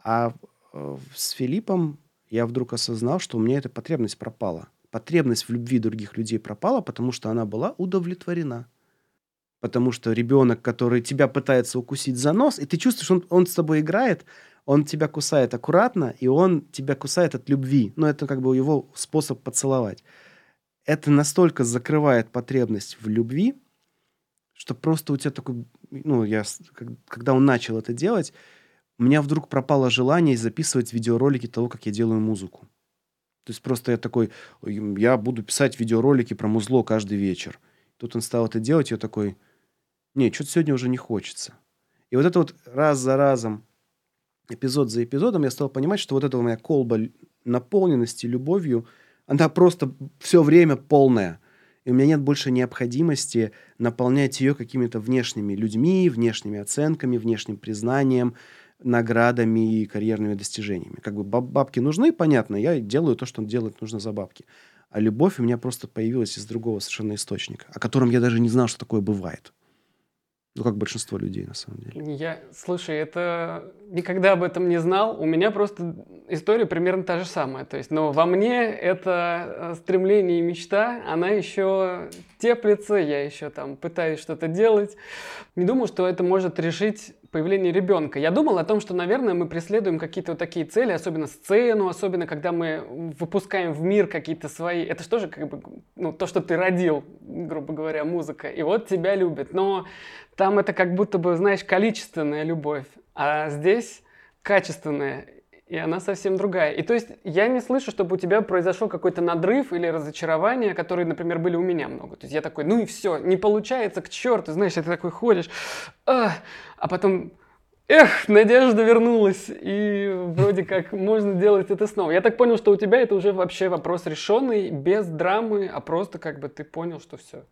А э, с Филиппом я вдруг осознал, что у меня эта потребность пропала. Потребность в любви других людей пропала, потому что она была удовлетворена. Потому что ребенок, который тебя пытается укусить за нос, и ты чувствуешь, он, он с тобой играет, он тебя кусает аккуратно, и он тебя кусает от любви. Ну, это как бы его способ поцеловать. Это настолько закрывает потребность в любви, что просто у тебя такой, ну, я, когда он начал это делать, у меня вдруг пропало желание записывать видеоролики того, как я делаю музыку. То есть просто я такой, я буду писать видеоролики про музло каждый вечер. Тут он стал это делать, я такой, не, что-то сегодня уже не хочется. И вот это вот раз за разом, эпизод за эпизодом, я стал понимать, что вот эта моя колба наполненности любовью, она просто все время полная и у меня нет больше необходимости наполнять ее какими-то внешними людьми, внешними оценками, внешним признанием, наградами и карьерными достижениями. Как бы бабки нужны, понятно, я делаю то, что делать нужно за бабки. А любовь у меня просто появилась из другого совершенно источника, о котором я даже не знал, что такое бывает. Ну, как большинство людей, на самом деле. Я, слушай, это никогда об этом не знал. У меня просто история примерно та же самая. То есть, но во мне это э, стремление и мечта, она еще теплится, я еще там пытаюсь что-то делать. Не думаю, что это может решить появление ребенка. Я думал о том, что, наверное, мы преследуем какие-то вот такие цели, особенно сцену, особенно когда мы выпускаем в мир какие-то свои... Это же как бы ну, то, что ты родил, грубо говоря, музыка, и вот тебя любят. Но там это как будто бы, знаешь, количественная любовь, а здесь качественная, и она совсем другая. И то есть я не слышу, чтобы у тебя произошел какой-то надрыв или разочарование, которые, например, были у меня много. То есть я такой, ну и все, не получается, к черту, знаешь, ты такой ходишь, а, а потом Эх, надежда вернулась, и вроде как можно делать это снова. Я так понял, что у тебя это уже вообще вопрос решенный, без драмы, а просто как бы ты понял, что все.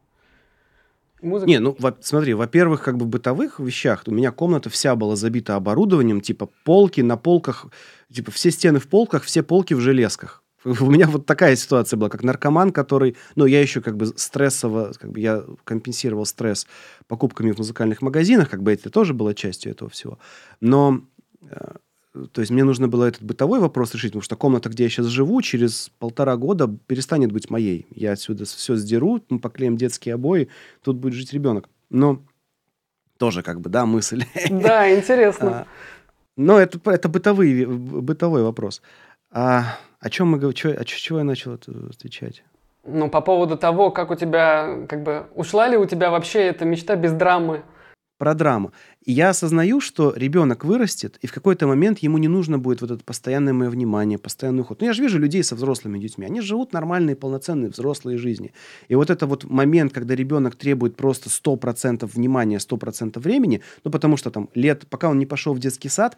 Музыка... Не, ну, во- смотри, во-первых, как бы в бытовых вещах у меня комната вся была забита оборудованием, типа полки на полках, типа все стены в полках, все полки в железках. У меня вот такая ситуация была, как наркоман, который... Ну, я еще как бы стрессово... Как бы я компенсировал стресс покупками в музыкальных магазинах, как бы это тоже было частью этого всего. Но то есть мне нужно было этот бытовой вопрос решить, потому что комната, где я сейчас живу, через полтора года перестанет быть моей. Я отсюда все сдеру, мы поклеим детские обои, тут будет жить ребенок. Но тоже как бы, да, мысль. Да, интересно. А, но это, это бытовый, бытовой вопрос. А о чем мы говорим? О чего я начал отвечать? Ну, по поводу того, как у тебя, как бы, ушла ли у тебя вообще эта мечта без драмы? Про драму. И я осознаю, что ребенок вырастет, и в какой-то момент ему не нужно будет вот это постоянное мое внимание, постоянный уход. Ну, я же вижу людей со взрослыми детьми. Они живут нормальные, полноценные взрослые жизни. И вот это вот момент, когда ребенок требует просто 100% внимания, 100% времени, ну, потому что там лет, пока он не пошел в детский сад,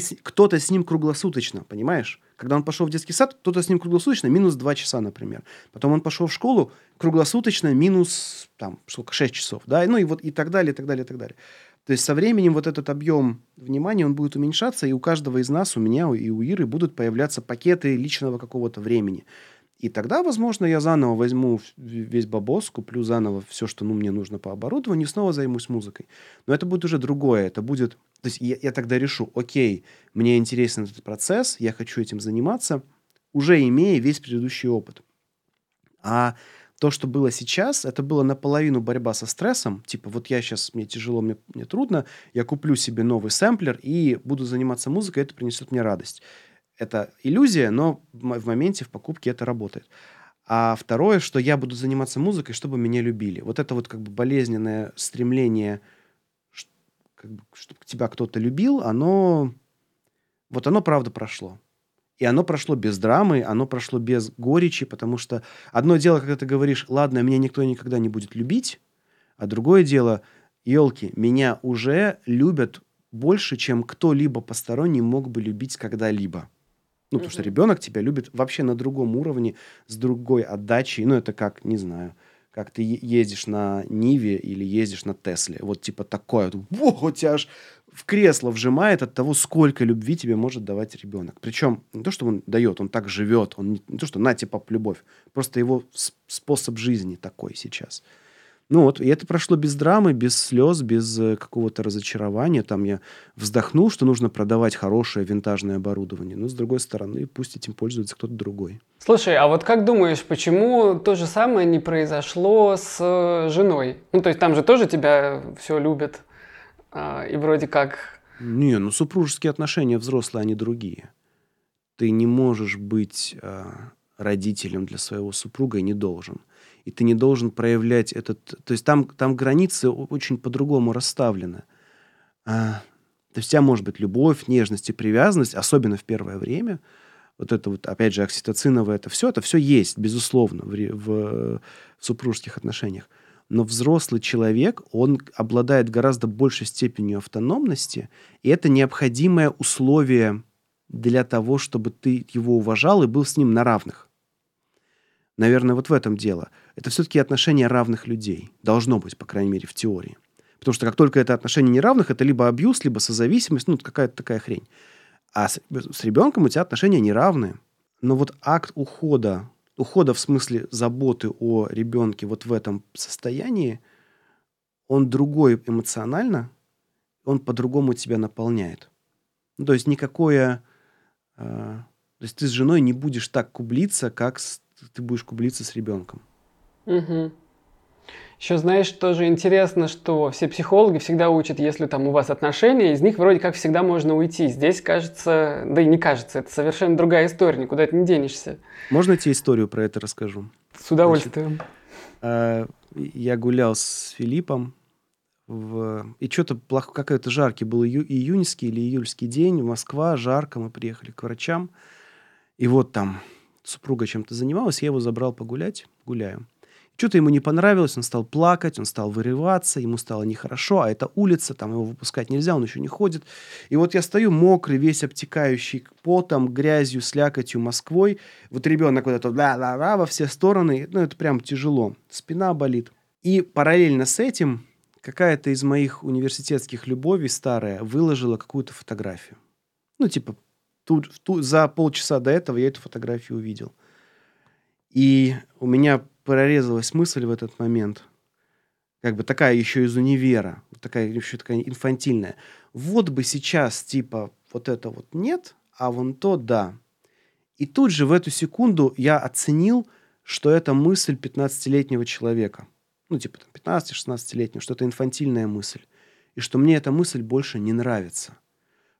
ты, кто-то с ним круглосуточно, понимаешь? Когда он пошел в детский сад, кто-то с ним круглосуточно, минус 2 часа, например. Потом он пошел в школу, круглосуточно, минус там, сколько, 6 часов, да, ну и вот и так далее, и так далее, и так далее. То есть со временем вот этот объем внимания, он будет уменьшаться, и у каждого из нас, у меня и у Иры будут появляться пакеты личного какого-то времени. И тогда, возможно, я заново возьму весь бабос, куплю заново все, что ну, мне нужно по оборудованию, и снова займусь музыкой. Но это будет уже другое. Это будет... То есть я, я тогда решу, окей, мне интересен этот процесс, я хочу этим заниматься, уже имея весь предыдущий опыт. А то, что было сейчас, это было наполовину борьба со стрессом. Типа, вот я сейчас, мне тяжело, мне, мне трудно, я куплю себе новый сэмплер и буду заниматься музыкой, это принесет мне радость это иллюзия, но в моменте, в покупке это работает. А второе, что я буду заниматься музыкой, чтобы меня любили. Вот это вот как бы болезненное стремление, как бы, чтобы тебя кто-то любил, оно... Вот оно, правда, прошло. И оно прошло без драмы, оно прошло без горечи, потому что одно дело, когда ты говоришь, ладно, меня никто никогда не будет любить, а другое дело, елки, меня уже любят больше, чем кто-либо посторонний мог бы любить когда-либо. Ну, потому что ребенок тебя любит вообще на другом уровне, с другой отдачей. Ну, это как, не знаю, как ты ездишь на Ниве или ездишь на Тесле. Вот типа такое. Вот, у тебя аж в кресло вжимает от того, сколько любви тебе может давать ребенок. Причем не то, что он дает, он так живет. Он не, не то, что на тебе пап, любовь. Просто его способ жизни такой сейчас. Ну вот, и это прошло без драмы, без слез, без э, какого-то разочарования. Там я вздохнул, что нужно продавать хорошее винтажное оборудование. Но, с другой стороны, пусть этим пользуется кто-то другой. Слушай, а вот как думаешь, почему то же самое не произошло с э, женой? Ну, то есть там же тоже тебя все любят, а, и вроде как... Не, ну супружеские отношения взрослые, они другие. Ты не можешь быть э, родителем для своего супруга и не должен и ты не должен проявлять этот... То есть там, там границы очень по-другому расставлены. А, то есть у тебя может быть любовь, нежность и привязанность, особенно в первое время. Вот это вот, опять же, окситоциновое, это все, это все есть, безусловно, в, в, в супружеских отношениях. Но взрослый человек, он обладает гораздо большей степенью автономности, и это необходимое условие для того, чтобы ты его уважал и был с ним на равных. Наверное, вот в этом дело. Это все-таки отношения равных людей. Должно быть, по крайней мере, в теории. Потому что как только это отношения неравных, это либо абьюз, либо созависимость, ну, какая-то такая хрень. А с, с ребенком у тебя отношения неравные. Но вот акт ухода, ухода в смысле заботы о ребенке вот в этом состоянии, он другой эмоционально, он по-другому тебя наполняет. Ну, то есть никакое... Э, то есть ты с женой не будешь так кублиться, как с ты будешь кублиться с ребенком. Угу. Еще знаешь, тоже интересно, что все психологи всегда учат, если там у вас отношения, из них вроде как всегда можно уйти. Здесь кажется, да и не кажется, это совершенно другая история, никуда ты не денешься. Можно тебе историю про это расскажу? С удовольствием. Значит, э, я гулял с Филиппом, в... и что-то плохо, какой-то жаркий был ию... июньский или июльский день, Москва, жарко, мы приехали к врачам, и вот там супруга чем-то занималась, я его забрал погулять, гуляю. Что-то ему не понравилось, он стал плакать, он стал вырываться, ему стало нехорошо, а это улица, там его выпускать нельзя, он еще не ходит. И вот я стою мокрый, весь обтекающий потом, грязью, слякотью, Москвой. Вот ребенок вот это ла-ла-ла во все стороны, ну это прям тяжело, спина болит. И параллельно с этим какая-то из моих университетских любовей старая выложила какую-то фотографию. Ну, типа, тут, тут, за полчаса до этого я эту фотографию увидел. И у меня прорезалась мысль в этот момент, как бы такая еще из универа, такая еще такая инфантильная. Вот бы сейчас типа вот это вот нет, а вон то да. И тут же в эту секунду я оценил, что это мысль 15-летнего человека. Ну, типа 15-16-летнего, что это инфантильная мысль. И что мне эта мысль больше не нравится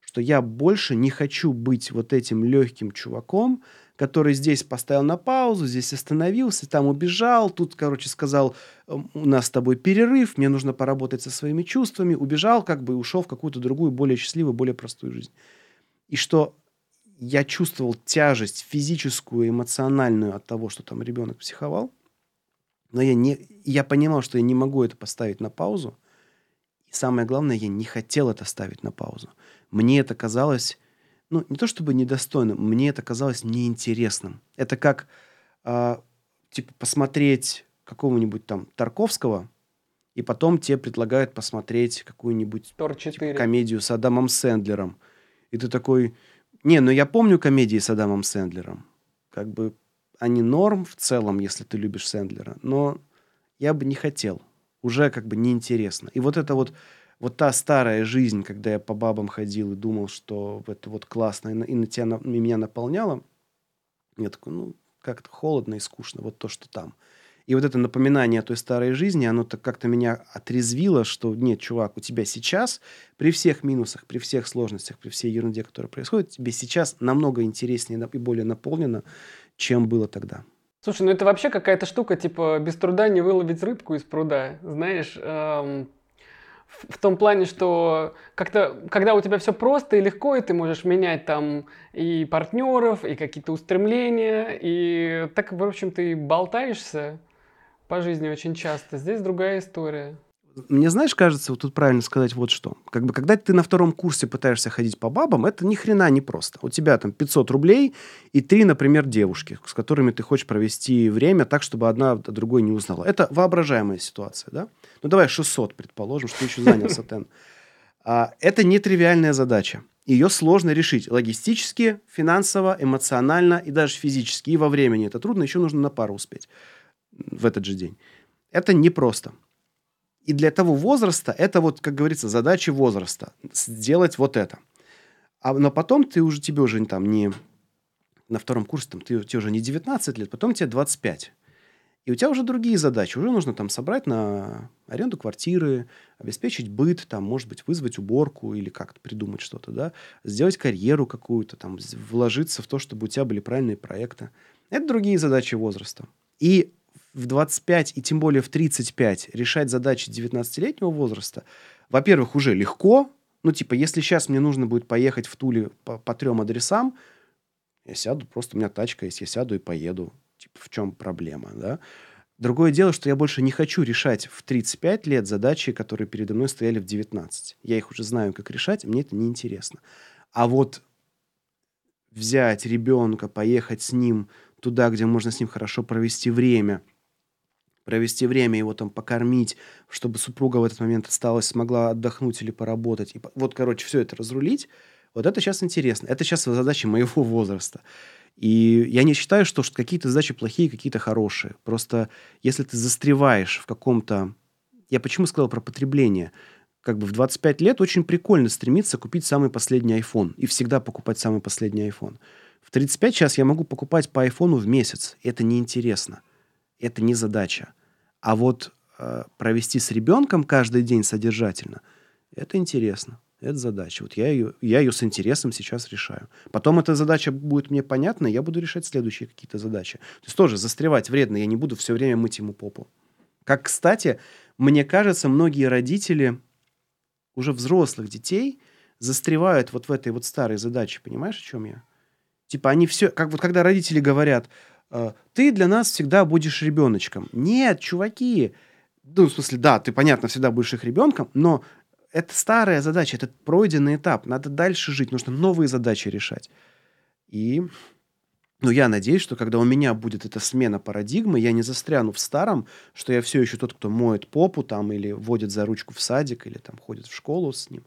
что я больше не хочу быть вот этим легким чуваком, который здесь поставил на паузу, здесь остановился, там убежал, тут, короче, сказал, «Эм, у нас с тобой перерыв, мне нужно поработать со своими чувствами, убежал, как бы ушел в какую-то другую, более счастливую, более простую жизнь. И что я чувствовал тяжесть физическую, эмоциональную от того, что там ребенок психовал, но я, не, я понимал, что я не могу это поставить на паузу, и самое главное, я не хотел это ставить на паузу. Мне это казалось, ну, не то чтобы недостойным, мне это казалось неинтересным. Это как, э, типа, посмотреть какого-нибудь там Тарковского, и потом тебе предлагают посмотреть какую-нибудь типа, комедию с Адамом Сэндлером. И ты такой, не, ну я помню комедии с Адамом Сэндлером. Как бы они норм в целом, если ты любишь Сэндлера, но я бы не хотел уже как бы неинтересно. И вот это вот, вот та старая жизнь, когда я по бабам ходил и думал, что это вот классно, и на, и на тебя, на, меня наполняло, я такой, ну, как-то холодно и скучно, вот то, что там. И вот это напоминание о той старой жизни, оно так как-то меня отрезвило, что нет, чувак, у тебя сейчас, при всех минусах, при всех сложностях, при всей ерунде, которая происходит, тебе сейчас намного интереснее и более наполнено, чем было тогда. Слушай, ну это вообще какая-то штука, типа, без труда не выловить рыбку из пруда. Знаешь, эм, в том плане, что как-то, когда у тебя все просто и легко, и ты можешь менять там и партнеров, и какие-то устремления, и так, в общем, ты болтаешься по жизни очень часто. Здесь другая история. Мне, знаешь, кажется, вот тут правильно сказать вот что. Как бы, когда ты на втором курсе пытаешься ходить по бабам, это ни хрена не просто. У тебя там 500 рублей и три, например, девушки, с которыми ты хочешь провести время так, чтобы одна другой не узнала. Это воображаемая ситуация, да? Ну, давай 600, предположим, что еще занялся тен. А, это нетривиальная задача. Ее сложно решить логистически, финансово, эмоционально и даже физически. И во времени это трудно, еще нужно на пару успеть в этот же день. Это непросто. И для того возраста, это вот, как говорится, задача возраста. Сделать вот это. А, но потом ты уже, тебе уже там не на втором курсе, там, ты, тебе уже не 19 лет, потом тебе 25. И у тебя уже другие задачи. Уже нужно там собрать на аренду квартиры, обеспечить быт, там, может быть, вызвать уборку или как-то придумать что-то, да, сделать карьеру какую-то, там, вложиться в то, чтобы у тебя были правильные проекты. Это другие задачи возраста. И в 25 и тем более в 35 решать задачи 19-летнего возраста, во-первых, уже легко. Ну, типа, если сейчас мне нужно будет поехать в Туле по, по трем адресам, я сяду, просто у меня тачка есть, я сяду и поеду. Типа, в чем проблема, да? Другое дело, что я больше не хочу решать в 35 лет задачи, которые передо мной стояли в 19. Я их уже знаю, как решать, мне это неинтересно. А вот взять ребенка, поехать с ним туда, где можно с ним хорошо провести время – провести время, его там покормить, чтобы супруга в этот момент осталась, смогла отдохнуть или поработать. И вот, короче, все это разрулить. Вот это сейчас интересно. Это сейчас задача моего возраста. И я не считаю, что какие-то задачи плохие, какие-то хорошие. Просто если ты застреваешь в каком-то... Я почему сказал про потребление? Как бы в 25 лет очень прикольно стремиться купить самый последний iPhone. И всегда покупать самый последний iPhone. В 35 сейчас я могу покупать по iPhone в месяц. Это неинтересно это не задача. А вот э, провести с ребенком каждый день содержательно, это интересно. Это задача. Вот я ее, я ее с интересом сейчас решаю. Потом эта задача будет мне понятна, я буду решать следующие какие-то задачи. То есть тоже застревать вредно, я не буду все время мыть ему попу. Как, кстати, мне кажется, многие родители уже взрослых детей застревают вот в этой вот старой задаче. Понимаешь, о чем я? Типа они все... Как вот когда родители говорят, ты для нас всегда будешь ребеночком. Нет, чуваки, ну, в смысле, да, ты, понятно, всегда будешь их ребенком, но это старая задача, это пройденный этап. Надо дальше жить, нужно новые задачи решать. И ну, я надеюсь, что когда у меня будет эта смена парадигмы, я не застряну в старом, что я все еще тот, кто моет попу там или водит за ручку в садик или там ходит в школу с ним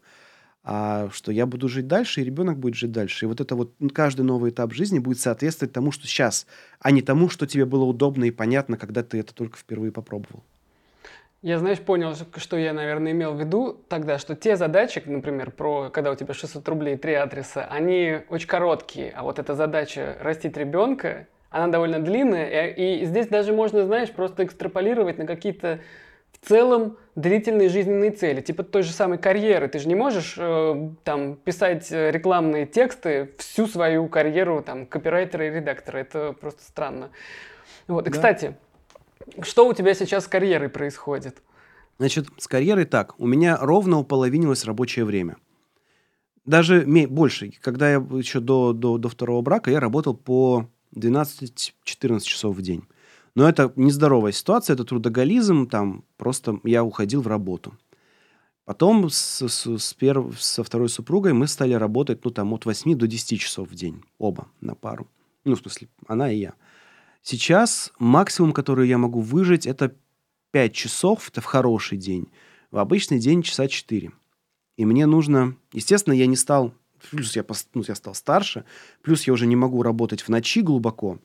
а что я буду жить дальше, и ребенок будет жить дальше. И вот это вот каждый новый этап жизни будет соответствовать тому, что сейчас, а не тому, что тебе было удобно и понятно, когда ты это только впервые попробовал. Я, знаешь, понял, что я, наверное, имел в виду тогда, что те задачи, например, про когда у тебя 600 рублей, три адреса, они очень короткие, а вот эта задача растить ребенка, она довольно длинная, и, и здесь даже можно, знаешь, просто экстраполировать на какие-то целом длительные жизненные цели, типа той же самой карьеры. Ты же не можешь э, там писать э, рекламные тексты всю свою карьеру там копирайтера и редактора. Это просто странно. Вот. И, да. кстати, что у тебя сейчас с карьерой происходит? Значит, с карьерой так. У меня ровно уполовинилось рабочее время. Даже больше. Когда я еще до, до, до второго брака, я работал по 12-14 часов в день. Но это нездоровая ситуация, это трудоголизм, там просто я уходил в работу. Потом с, с, с перв, со второй супругой мы стали работать, ну, там, от 8 до 10 часов в день. Оба на пару. Ну, в смысле, она и я. Сейчас максимум, который я могу выжить, это 5 часов. Это в хороший день. В обычный день часа 4. И мне нужно... Естественно, я не стал... Плюс я, ну, я стал старше. Плюс я уже не могу работать в ночи глубоко.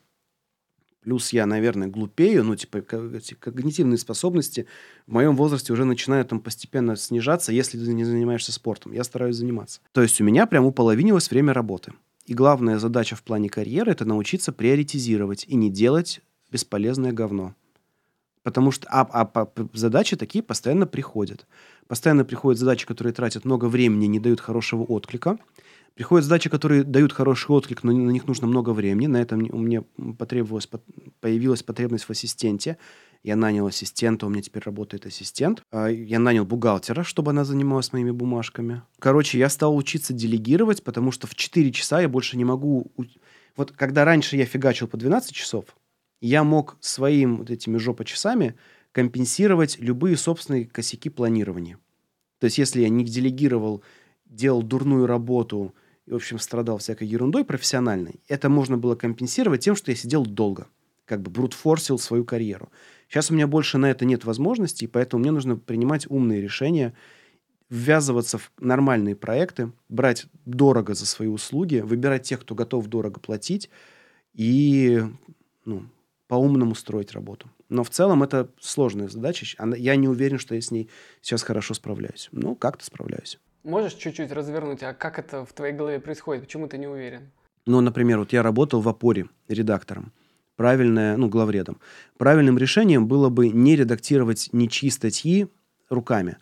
Плюс я, наверное, глупею, ну, типа, эти когнитивные способности в моем возрасте уже начинают там постепенно снижаться, если ты не занимаешься спортом. Я стараюсь заниматься. То есть у меня прям уполовинилось время работы. И главная задача в плане карьеры – это научиться приоритизировать и не делать бесполезное говно. Потому что а, а, а, задачи такие постоянно приходят. Постоянно приходят задачи, которые тратят много времени, не дают хорошего отклика. Приходят задачи, которые дают хороший отклик, но на них нужно много времени. На этом у меня потребовалась, появилась потребность в ассистенте. Я нанял ассистента, у меня теперь работает ассистент. А, я нанял бухгалтера, чтобы она занималась моими бумажками. Короче, я стал учиться делегировать, потому что в 4 часа я больше не могу... Вот когда раньше я фигачил по 12 часов, я мог своим вот этими жопочасами компенсировать любые собственные косяки планирования. То есть, если я не делегировал, делал дурную работу и, в общем, страдал всякой ерундой профессиональной, это можно было компенсировать тем, что я сидел долго, как бы брутфорсил свою карьеру. Сейчас у меня больше на это нет возможности, поэтому мне нужно принимать умные решения, ввязываться в нормальные проекты, брать дорого за свои услуги, выбирать тех, кто готов дорого платить, и ну, по-умному строить работу. Но в целом это сложная задача. Я не уверен, что я с ней сейчас хорошо справляюсь. Ну, как-то справляюсь. Можешь чуть-чуть развернуть, а как это в твоей голове происходит? Почему ты не уверен? Ну, например, вот я работал в опоре редактором. Правильное, ну, главредом. Правильным решением было бы не редактировать ничьи статьи руками,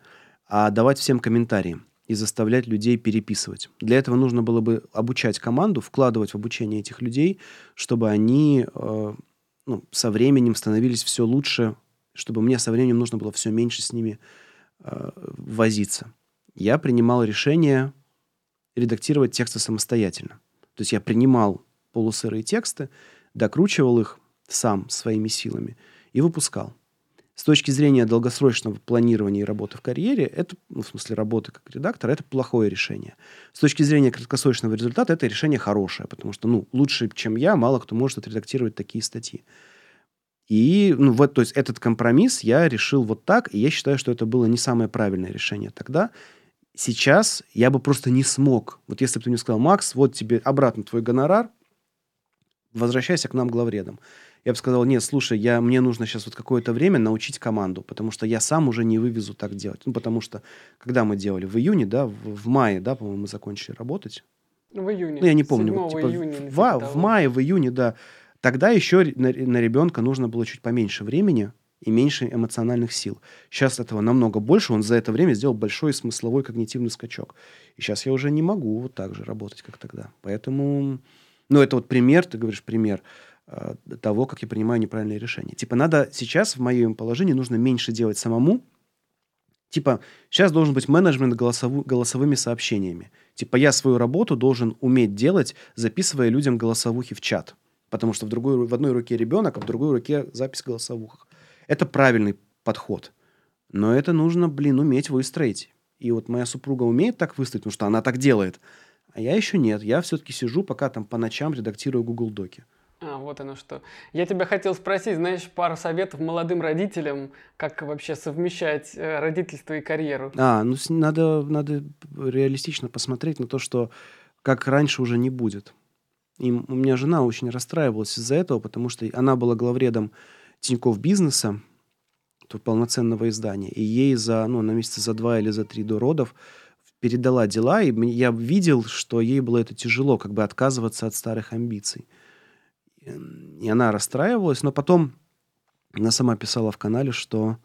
а давать всем комментарии и заставлять людей переписывать. Для этого нужно было бы обучать команду, вкладывать в обучение этих людей, чтобы они э, ну, со временем становились все лучше, чтобы мне со временем нужно было все меньше с ними э, возиться. Я принимал решение редактировать тексты самостоятельно. То есть я принимал полусырые тексты, докручивал их сам своими силами и выпускал. С точки зрения долгосрочного планирования и работы в карьере, это, ну, в смысле работы как редактор, это плохое решение. С точки зрения краткосрочного результата, это решение хорошее, потому что, ну, лучше, чем я, мало кто может отредактировать такие статьи. И, ну, вот, то есть этот компромисс я решил вот так, и я считаю, что это было не самое правильное решение тогда. Сейчас я бы просто не смог. Вот если бы ты мне сказал, Макс, вот тебе обратно твой гонорар, возвращайся к нам главредом я бы сказал, нет, слушай, я, мне нужно сейчас вот какое-то время научить команду, потому что я сам уже не вывезу так делать. Ну, потому что, когда мы делали? В июне, да, в, в мае, да, по-моему, мы закончили работать. Ну, в июне. Ну, я не помню. Вот, типа, июня, в, в мае, в июне, да. Тогда еще на, на ребенка нужно было чуть поменьше времени и меньше эмоциональных сил. Сейчас этого намного больше. Он за это время сделал большой смысловой когнитивный скачок. И сейчас я уже не могу вот так же работать, как тогда. Поэтому, ну, это вот пример, ты говоришь, пример. Э, того, как я принимаю неправильные решения. Типа, надо сейчас в моем положении нужно меньше делать самому. Типа, сейчас должен быть менеджмент голосову, голосовыми сообщениями. Типа, я свою работу должен уметь делать, записывая людям голосовухи в чат. Потому что в, другой, в одной руке ребенок, а в другой руке запись голосовухах. Это правильный подход. Но это нужно, блин, уметь выстроить. И вот моя супруга умеет так выстроить, потому что она так делает. А я еще нет. Я все-таки сижу, пока там по ночам редактирую Google Доки. А, вот оно что. Я тебя хотел спросить, знаешь, пару советов молодым родителям, как вообще совмещать э, родительство и карьеру. А, ну надо, надо реалистично посмотреть на то, что как раньше уже не будет. И у меня жена очень расстраивалась из-за этого, потому что она была главредом Тинькофф бизнеса, то полноценного издания, и ей за, ну, на месяца за два или за три до родов передала дела, и я видел, что ей было это тяжело, как бы отказываться от старых амбиций. И она расстраивалась, но потом она сама писала в канале, что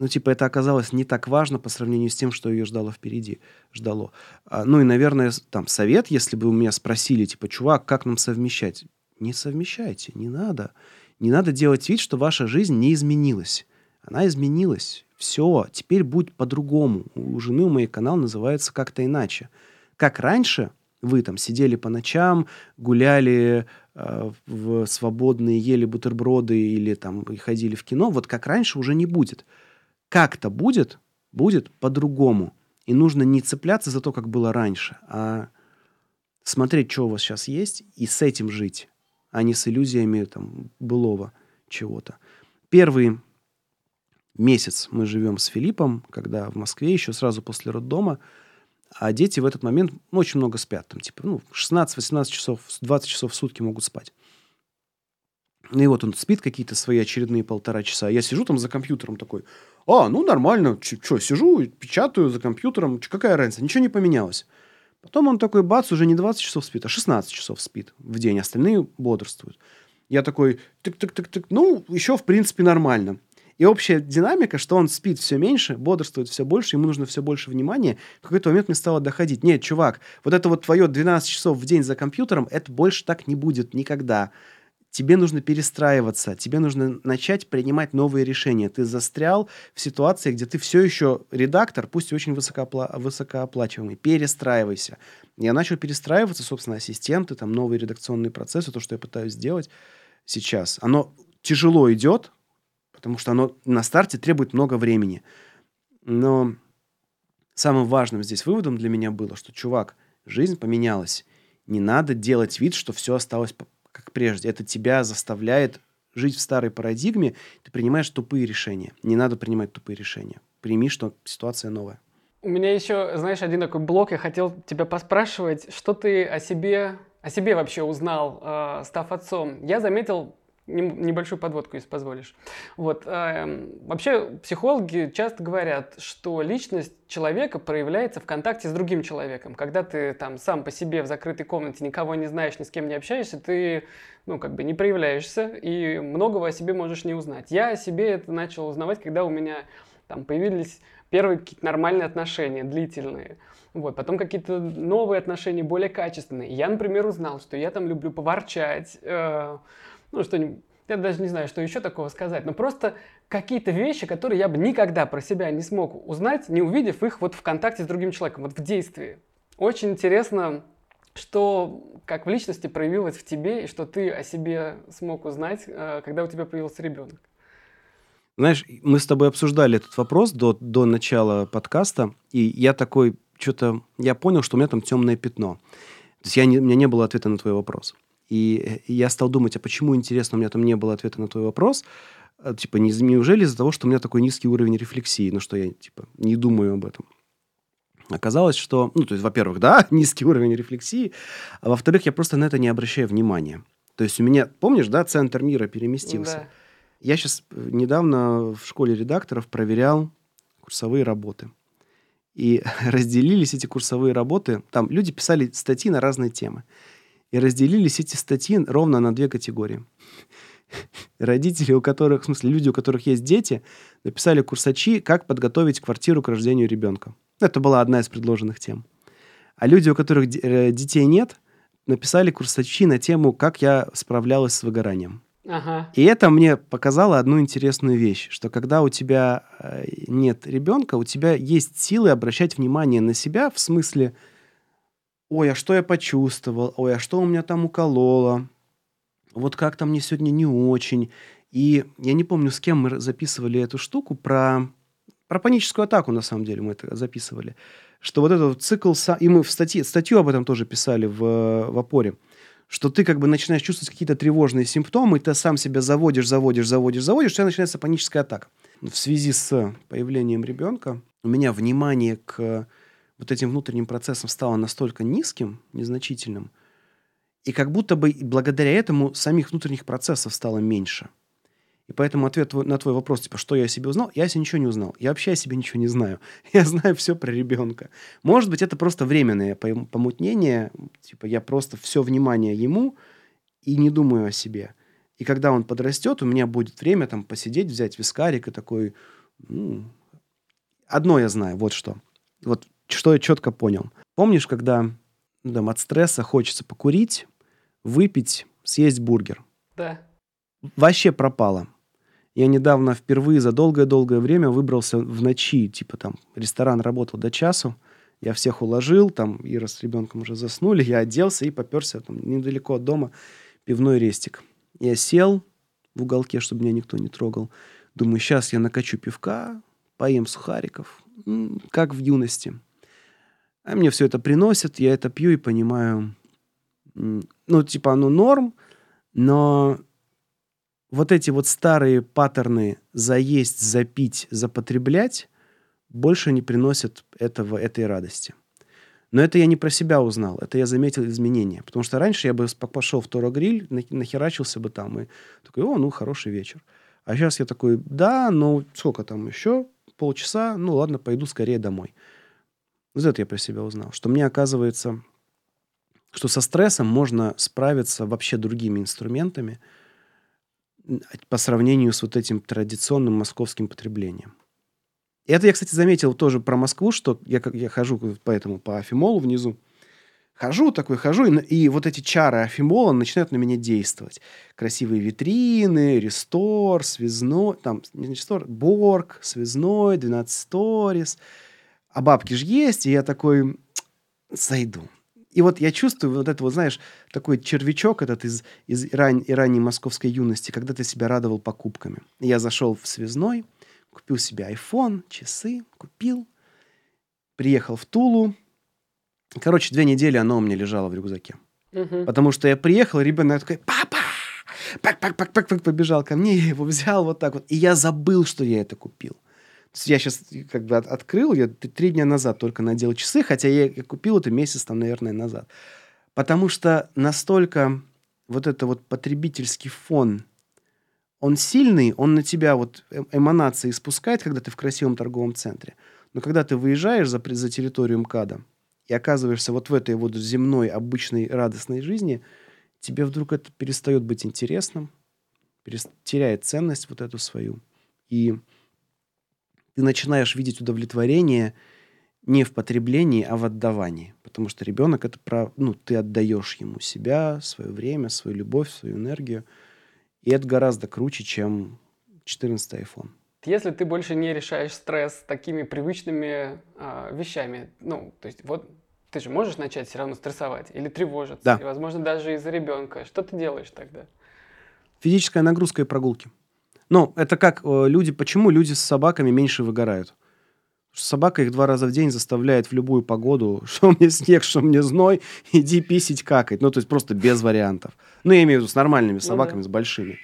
ну, типа, это оказалось не так важно по сравнению с тем, что ее ждало впереди. Ждало. А, ну, и, наверное, там, совет, если бы у меня спросили, типа, чувак, как нам совмещать? Не совмещайте, не надо. Не надо делать вид, что ваша жизнь не изменилась. Она изменилась. Все, теперь будет по-другому. У жены у моей канал называется как-то иначе. Как раньше вы там сидели по ночам, гуляли Э, в свободные, ели бутерброды или там ходили в кино, вот как раньше уже не будет. Как-то будет, будет по-другому. И нужно не цепляться за то, как было раньше, а смотреть, что у вас сейчас есть, и с этим жить, а не с иллюзиями там былого чего-то. Первый месяц мы живем с Филиппом, когда в Москве, еще сразу после роддома, а дети в этот момент ну, очень много спят. Там, типа, ну, 16-18 часов, 20 часов в сутки могут спать. Ну и вот он спит какие-то свои очередные полтора часа. Я сижу там за компьютером такой, а, ну нормально, что, сижу, печатаю за компьютером, чё, какая разница, ничего не поменялось. Потом он такой, бац, уже не 20 часов спит, а 16 часов спит в день, остальные бодрствуют. Я такой, тык-тык-тык-тык, ну, еще в принципе нормально. И общая динамика, что он спит все меньше, бодрствует все больше, ему нужно все больше внимания. В какой-то момент мне стало доходить. Нет, чувак, вот это вот твое 12 часов в день за компьютером, это больше так не будет никогда. Тебе нужно перестраиваться, тебе нужно начать принимать новые решения. Ты застрял в ситуации, где ты все еще редактор, пусть и очень высокоопла- высокооплачиваемый. Перестраивайся. Я начал перестраиваться, собственно, ассистенты, там новые редакционные процессы, то, что я пытаюсь сделать сейчас. Оно тяжело идет, потому что оно на старте требует много времени. Но самым важным здесь выводом для меня было, что, чувак, жизнь поменялась. Не надо делать вид, что все осталось как прежде. Это тебя заставляет жить в старой парадигме. Ты принимаешь тупые решения. Не надо принимать тупые решения. Прими, что ситуация новая. У меня еще, знаешь, один такой блок. Я хотел тебя поспрашивать, что ты о себе, о себе вообще узнал, э, став отцом. Я заметил небольшую подводку, если позволишь. Вот. Э, вообще психологи часто говорят, что личность человека проявляется в контакте с другим человеком. Когда ты там сам по себе в закрытой комнате никого не знаешь, ни с кем не общаешься, ты ну, как бы не проявляешься и многого о себе можешь не узнать. Я о себе это начал узнавать, когда у меня там появились первые какие-то нормальные отношения, длительные. Вот, потом какие-то новые отношения, более качественные. Я, например, узнал, что я там люблю поворчать, э, ну, что-нибудь, я даже не знаю, что еще такого сказать, но просто какие-то вещи, которые я бы никогда про себя не смог узнать, не увидев их вот в контакте с другим человеком, вот в действии. Очень интересно, что как в личности проявилось в тебе, и что ты о себе смог узнать, э, когда у тебя появился ребенок. Знаешь, мы с тобой обсуждали этот вопрос до, до начала подкаста, и я такой, что-то, я понял, что у меня там темное пятно. То есть я не, у меня не было ответа на твой вопрос. И я стал думать, а почему, интересно, у меня там не было ответа на твой вопрос? А, типа, не, неужели из-за того, что у меня такой низкий уровень рефлексии, ну, что я, типа, не думаю об этом? Оказалось, что, ну, то есть, во-первых, да, низкий уровень рефлексии, а во-вторых, я просто на это не обращаю внимания. То есть у меня, помнишь, да, центр мира переместился? Да. Я сейчас недавно в школе редакторов проверял курсовые работы. И разделились эти курсовые работы. Там люди писали статьи на разные темы. И разделились эти статьи ровно на две категории. Родители, у которых, в смысле, люди, у которых есть дети, написали курсачи, как подготовить квартиру к рождению ребенка. Это была одна из предложенных тем. А люди, у которых э, детей нет, написали курсачи на тему, как я справлялась с выгоранием. Ага. И это мне показало одну интересную вещь, что когда у тебя э, нет ребенка, у тебя есть силы обращать внимание на себя в смысле ой, а что я почувствовал, ой, а что у меня там укололо, вот как-то мне сегодня не очень. И я не помню, с кем мы записывали эту штуку про, про паническую атаку, на самом деле, мы это записывали. Что вот этот цикл, и мы в статье, статью об этом тоже писали в, в опоре, что ты как бы начинаешь чувствовать какие-то тревожные симптомы, ты сам себя заводишь, заводишь, заводишь, заводишь, у тебя начинается паническая атака. В связи с появлением ребенка у меня внимание к вот этим внутренним процессом стало настолько низким, незначительным, и как будто бы благодаря этому самих внутренних процессов стало меньше. И поэтому ответ на твой вопрос, типа, что я о себе узнал, я о себе ничего не узнал. Я вообще о себе ничего не знаю. Я знаю все про ребенка. Может быть, это просто временное помутнение. Типа, я просто все внимание ему и не думаю о себе. И когда он подрастет, у меня будет время там посидеть, взять вискарик и такой... Ну, одно я знаю, вот что. Вот что я четко понял. Помнишь, когда ну, там, от стресса хочется покурить, выпить, съесть бургер? Да. Вообще пропало. Я недавно впервые за долгое-долгое время выбрался в ночи. Типа там ресторан работал до часу. Я всех уложил, там Ира с ребенком уже заснули. Я оделся и поперся там недалеко от дома пивной рестик. Я сел в уголке, чтобы меня никто не трогал. Думаю, сейчас я накачу пивка, поем сухариков, как в юности. А мне все это приносят, я это пью и понимаю, ну, типа, оно норм, но вот эти вот старые паттерны заесть, запить, запотреблять больше не приносят этого, этой радости. Но это я не про себя узнал, это я заметил изменения. Потому что раньше я бы пошел в Торо Гриль, нахерачился бы там и такой, о, ну, хороший вечер. А сейчас я такой, да, ну, сколько там еще? Полчаса, ну, ладно, пойду скорее домой. Вот это я про себя узнал, что мне оказывается, что со стрессом можно справиться вообще другими инструментами, по сравнению с вот этим традиционным московским потреблением. И это я, кстати, заметил тоже про Москву, что я, я хожу поэтому по Афимолу внизу, хожу такой, хожу, и, и вот эти чары Афимола начинают на меня действовать. Красивые витрины, рестор, связной, там, не рестор, Борг, связной, 12 сторис. А бабки же есть, и я такой, зайду. И вот я чувствую вот это вот, знаешь, такой червячок этот из, из ран, ранней московской юности, когда ты себя радовал покупками. Я зашел в связной, купил себе iPhone, часы, купил, приехал в Тулу. Короче, две недели оно у меня лежало в рюкзаке. Угу. Потому что я приехал, ребенок такой, папа, пак, пак, пак, пак, пак, побежал ко мне, я его взял вот так вот. И я забыл, что я это купил. Я сейчас как бы от, открыл, я три дня назад только надел часы, хотя я, я купил это месяц там, наверное, назад. Потому что настолько вот это вот потребительский фон, он сильный, он на тебя вот э, эманации спускает, когда ты в красивом торговом центре. Но когда ты выезжаешь за, за территорию МКАДа и оказываешься вот в этой вот земной, обычной, радостной жизни, тебе вдруг это перестает быть интересным, перест... теряет ценность вот эту свою. И ты начинаешь видеть удовлетворение не в потреблении, а в отдавании. Потому что ребенок это про... Ну, ты отдаешь ему себя, свое время, свою любовь, свою энергию. И это гораздо круче, чем 14 iPhone. Если ты больше не решаешь стресс такими привычными э, вещами, ну, то есть вот ты же можешь начать все равно стрессовать или тревожиться, да. и, возможно, даже из-за ребенка. Что ты делаешь тогда? Физическая нагрузка и прогулки. Ну, это как э, люди, почему люди с собаками меньше выгорают? Собака их два раза в день заставляет в любую погоду, что мне снег, что мне зной, иди писить, какать. Ну, то есть просто без вариантов. Ну, я имею в виду с нормальными собаками, ну, да. с большими.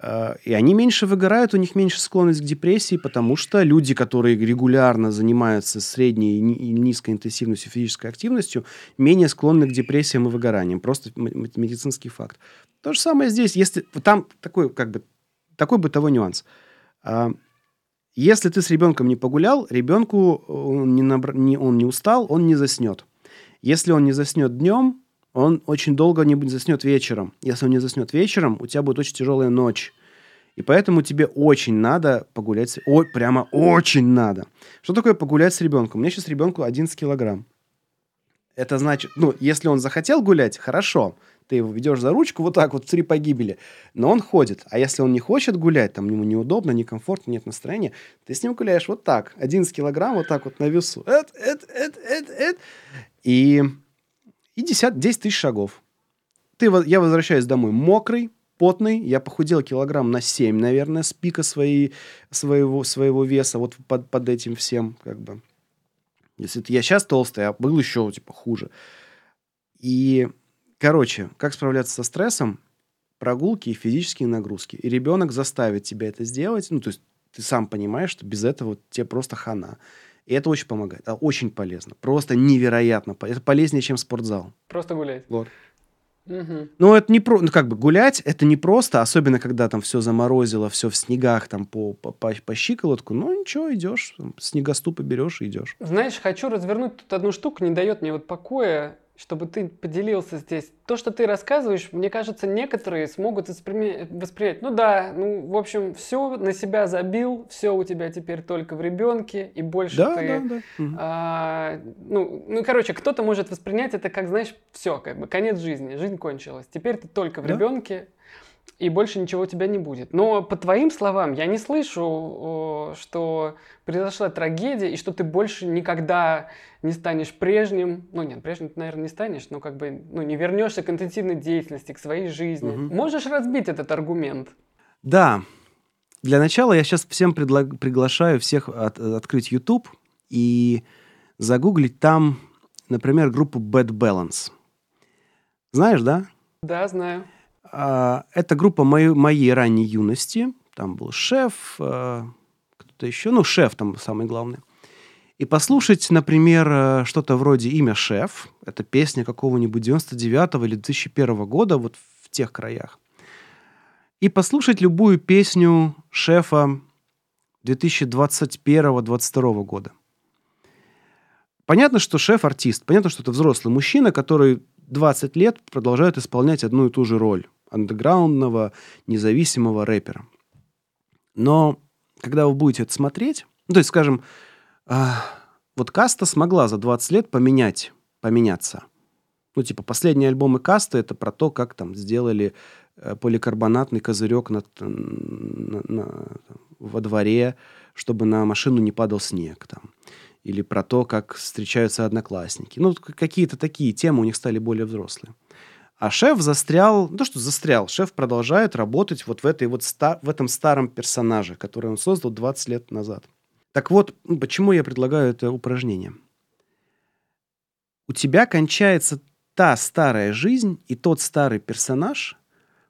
Э, и они меньше выгорают, у них меньше склонность к депрессии, потому что люди, которые регулярно занимаются средней и низкой интенсивностью физической активностью, менее склонны к депрессиям и выгораниям. Просто медицинский факт. То же самое здесь. Если там такой как бы такой бытовой нюанс. А, если ты с ребенком не погулял, ребенку э, он не, набр... не, он не устал, он не заснет. Если он не заснет днем, он очень долго не заснет вечером. Если он не заснет вечером, у тебя будет очень тяжелая ночь. И поэтому тебе очень надо погулять. С... Ой, прямо очень надо. Что такое погулять с ребенком? У меня сейчас ребенку 11 килограмм. Это значит, ну, если он захотел гулять, хорошо ты его ведешь за ручку вот так вот три погибели, но он ходит. А если он не хочет гулять, там ему неудобно, некомфортно, нет настроения, ты с ним гуляешь вот так, 11 килограмм вот так вот на весу. Эт, эт, эт, эт, эт. И, и 10, 10 тысяч шагов. Ты, я возвращаюсь домой мокрый, потный, я похудел килограмм на 7, наверное, с пика своей, своего, своего веса, вот под, под этим всем, как бы. Если я сейчас толстый, а был еще, типа, хуже. И Короче, как справляться со стрессом? Прогулки и физические нагрузки. И ребенок заставит тебя это сделать. Ну, то есть ты сам понимаешь, что без этого тебе просто хана. И это очень помогает. А очень полезно. Просто невероятно. Это полезнее, чем спортзал. Просто гулять. Вот. Угу. Ну, это не про... Ну, как бы гулять, это не просто, особенно когда там все заморозило, все в снегах, там по, по, по, щиколотку. Ну, ничего, идешь, снегоступы берешь и идешь. Знаешь, хочу развернуть тут одну штуку, не дает мне вот покоя чтобы ты поделился здесь. То, что ты рассказываешь, мне кажется, некоторые смогут воспри... воспринять. Ну да, ну, в общем, все на себя забил, все у тебя теперь только в ребенке, и больше да, ты... Да, да. А, ну, ну, короче, кто-то может воспринять это как, знаешь, все, как бы конец жизни, жизнь кончилась. Теперь ты только в да? ребенке, и больше ничего у тебя не будет. Но по твоим словам, я не слышу, что произошла трагедия, и что ты больше никогда не станешь прежним. Ну, нет, прежним ты, наверное, не станешь, но как бы ну, не вернешься к интенсивной деятельности, к своей жизни. Угу. Можешь разбить этот аргумент? Да. Для начала я сейчас всем предлаг... приглашаю всех от... открыть YouTube и загуглить там, например, группу Bad Balance. Знаешь, да? Да, знаю. А, это группа моей, моей ранней юности. Там был шеф, а, кто-то еще, ну, шеф там самый главный. И послушать, например, э, что-то вроде «Имя шеф». Это песня какого-нибудь 99 или 2001 года, вот в тех краях. И послушать любую песню шефа 2021-2022 года. Понятно, что шеф артист, понятно, что это взрослый мужчина, который 20 лет продолжает исполнять одну и ту же роль андеграундного, независимого рэпера. Но когда вы будете это смотреть, ну, то есть, скажем, э, вот Каста смогла за 20 лет поменять, поменяться. Ну, типа, последние альбомы Каста это про то, как там сделали э, поликарбонатный козырек на, на, на, во дворе, чтобы на машину не падал снег там. Или про то, как встречаются одноклассники. Ну, какие-то такие темы у них стали более взрослые. А шеф застрял, ну что застрял, шеф продолжает работать вот в, этой вот ста, в этом старом персонаже, который он создал 20 лет назад. Так вот, почему я предлагаю это упражнение? У тебя кончается та старая жизнь и тот старый персонаж,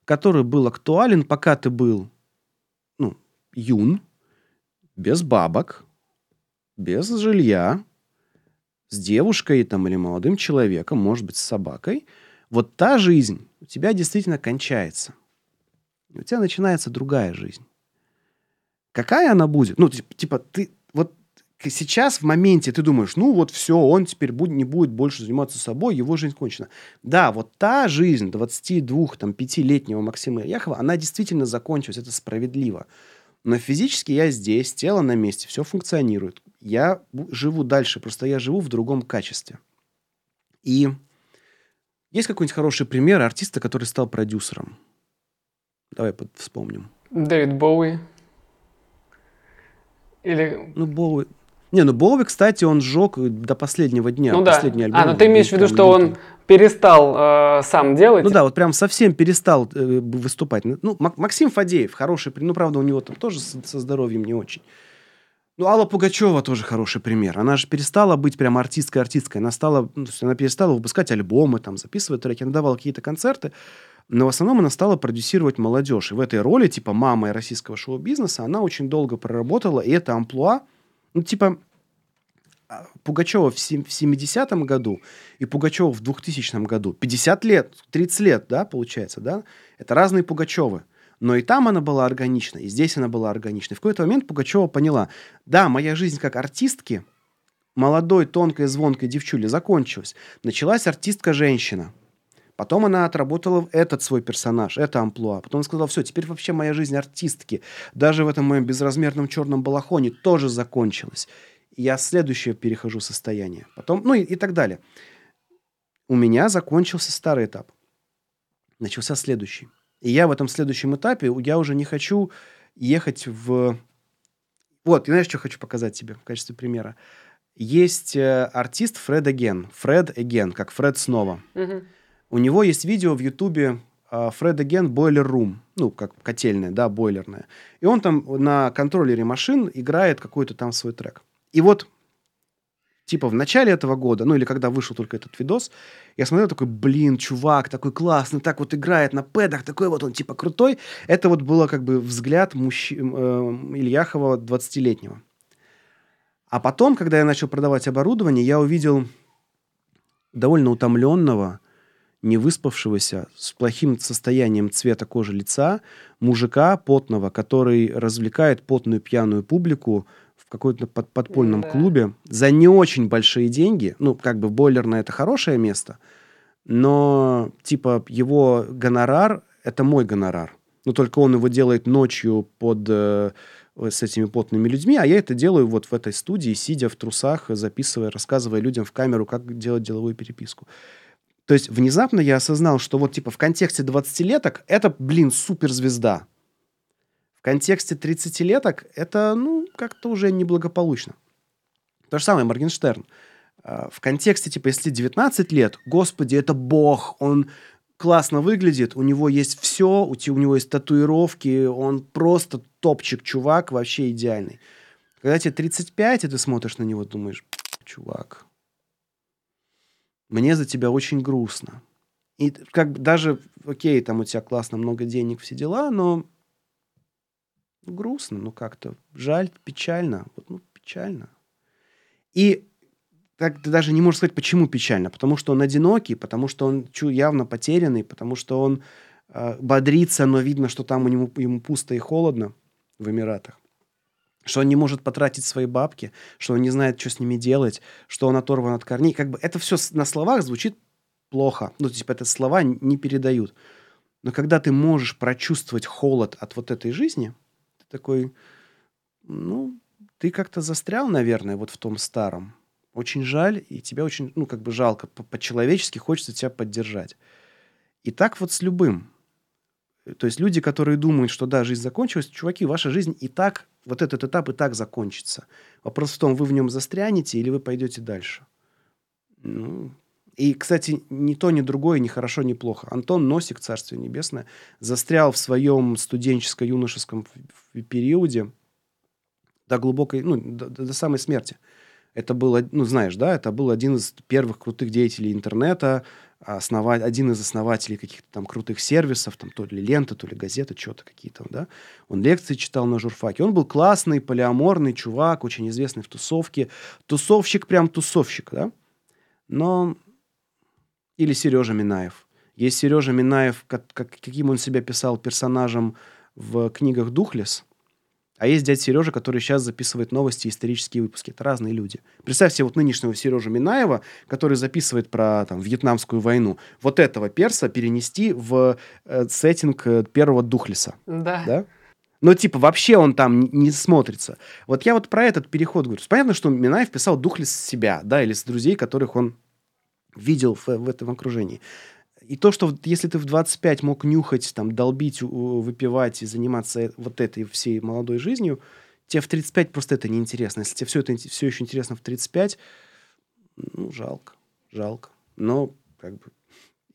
который был актуален, пока ты был ну, юн, без бабок, без жилья, с девушкой там, или молодым человеком, может быть, с собакой, вот та жизнь у тебя действительно кончается. у тебя начинается другая жизнь. Какая она будет? Ну, типа, ты вот сейчас в моменте ты думаешь, ну вот все, он теперь будет, не будет больше заниматься собой, его жизнь кончена. Да, вот та жизнь 22-5-летнего Максима Яхова, она действительно закончилась, это справедливо. Но физически я здесь, тело на месте, все функционирует. Я живу дальше, просто я живу в другом качестве. И есть какой-нибудь хороший пример артиста, который стал продюсером? Давай вспомним. Дэвид Боуи. Или... Ну, Боуи... Не, ну Боуи, кстати, он сжег до последнего дня. Ну да. Последний альбом, а, ну ты имеешь в виду, что он перестал э, сам делать? Ну да, вот прям совсем перестал э, выступать. Ну, Максим Фадеев, хороший, ну правда, у него там тоже со, со здоровьем не очень. Ну, Алла Пугачева тоже хороший пример. Она же перестала быть прям артисткой-артисткой. Она стала, ну, она перестала выпускать альбомы, там, записывать треки. Она давала какие-то концерты. Но в основном она стала продюсировать молодежь. И в этой роли, типа, мамы российского шоу-бизнеса, она очень долго проработала. И это амплуа, ну, типа, а, Пугачева в 70-м году и Пугачева в 2000 году. 50 лет, 30 лет, да, получается, да? Это разные Пугачевы. Но и там она была органичной, и здесь она была органичной. В какой-то момент Пугачева поняла, да, моя жизнь как артистки, молодой, тонкой, звонкой девчули, закончилась. Началась артистка-женщина. Потом она отработала этот свой персонаж, это амплуа. Потом она сказала, все, теперь вообще моя жизнь артистки, даже в этом моем безразмерном черном балахоне тоже закончилась. Я следующее перехожу состояние. Потом, ну и, и так далее. У меня закончился старый этап. Начался следующий. И я в этом следующем этапе, я уже не хочу ехать в... Вот, и знаешь, что хочу показать тебе в качестве примера? Есть э, артист Фред Эген. Фред Эген, как Фред снова. Угу. У него есть видео в Ютубе э, Фред Эген Бойлер Рум. Ну, как котельная, да, бойлерная. И он там на контроллере машин играет какой-то там свой трек. И вот типа в начале этого года, ну или когда вышел только этот видос, я смотрел такой, блин, чувак, такой классный, так вот играет на пэдах, такой вот он типа крутой. Это вот было как бы взгляд мужч... э, Ильяхова 20-летнего. А потом, когда я начал продавать оборудование, я увидел довольно утомленного, не выспавшегося, с плохим состоянием цвета кожи лица, мужика потного, который развлекает потную пьяную публику какой-то под, подпольном да. клубе за не очень большие деньги. Ну, как бы бойлерное это хорошее место, но типа его гонорар это мой гонорар. Но только он его делает ночью под э, с этими потными людьми, а я это делаю вот в этой студии, сидя в трусах, записывая, рассказывая людям в камеру, как делать деловую переписку. То есть внезапно я осознал, что вот типа в контексте 20-леток это, блин, суперзвезда. В контексте 30-леток это, ну, как-то уже неблагополучно. То же самое Моргенштерн. А, в контексте, типа, если 19 лет, господи, это бог, он классно выглядит, у него есть все, у, у него есть татуировки, он просто топчик, чувак, вообще идеальный. Когда тебе 35, и ты смотришь на него, думаешь, чувак, мне за тебя очень грустно. И как даже, окей, там у тебя классно, много денег, все дела, но грустно, ну как-то жаль, печально. Вот, ну, печально. И так ты даже не можешь сказать, почему печально. Потому что он одинокий, потому что он явно потерянный, потому что он э, бодрится, но видно, что там у него, ему пусто и холодно в Эмиратах. Что он не может потратить свои бабки, что он не знает, что с ними делать, что он оторван от корней. Как бы это все на словах звучит плохо. Ну, типа, это слова не передают. Но когда ты можешь прочувствовать холод от вот этой жизни, такой, ну, ты как-то застрял, наверное, вот в том старом. Очень жаль, и тебя очень, ну, как бы жалко. По-человечески хочется тебя поддержать. И так вот с любым. То есть люди, которые думают, что да, жизнь закончилась, чуваки, ваша жизнь и так, вот этот этап и так закончится. Вопрос в том, вы в нем застрянете или вы пойдете дальше. Ну, и, кстати, ни то, ни другое, ни хорошо, ни плохо. Антон Носик, Царствие Небесное, застрял в своем студенческо-юношеском периоде до глубокой, ну, до, до самой смерти. Это был, ну, знаешь, да, это был один из первых крутых деятелей интернета, основать, один из основателей каких-то там крутых сервисов, там то ли лента, то ли газета, что-то какие-то, да. Он лекции читал на журфаке. Он был классный, полиаморный чувак, очень известный в тусовке. Тусовщик, прям тусовщик, да. Но или Сережа Минаев. Есть Сережа Минаев, как, как, каким он себя писал персонажем в книгах «Духлес», а есть дядя Сережа, который сейчас записывает новости, исторические выпуски. Это разные люди. Представь себе вот нынешнего Сережу Минаева, который записывает про там, Вьетнамскую войну. Вот этого перса перенести в э, сеттинг э, первого Духлеса. Да. да? Но типа вообще он там не, не смотрится. Вот я вот про этот переход говорю. Понятно, что Минаев писал Духлес с себя, да, или с друзей, которых он видел в, в этом окружении. И то, что если ты в 25 мог нюхать, там, долбить, выпивать и заниматься вот этой всей молодой жизнью, тебе в 35 просто это неинтересно. Если тебе все это все еще интересно в 35, ну, жалко, жалко. Но как бы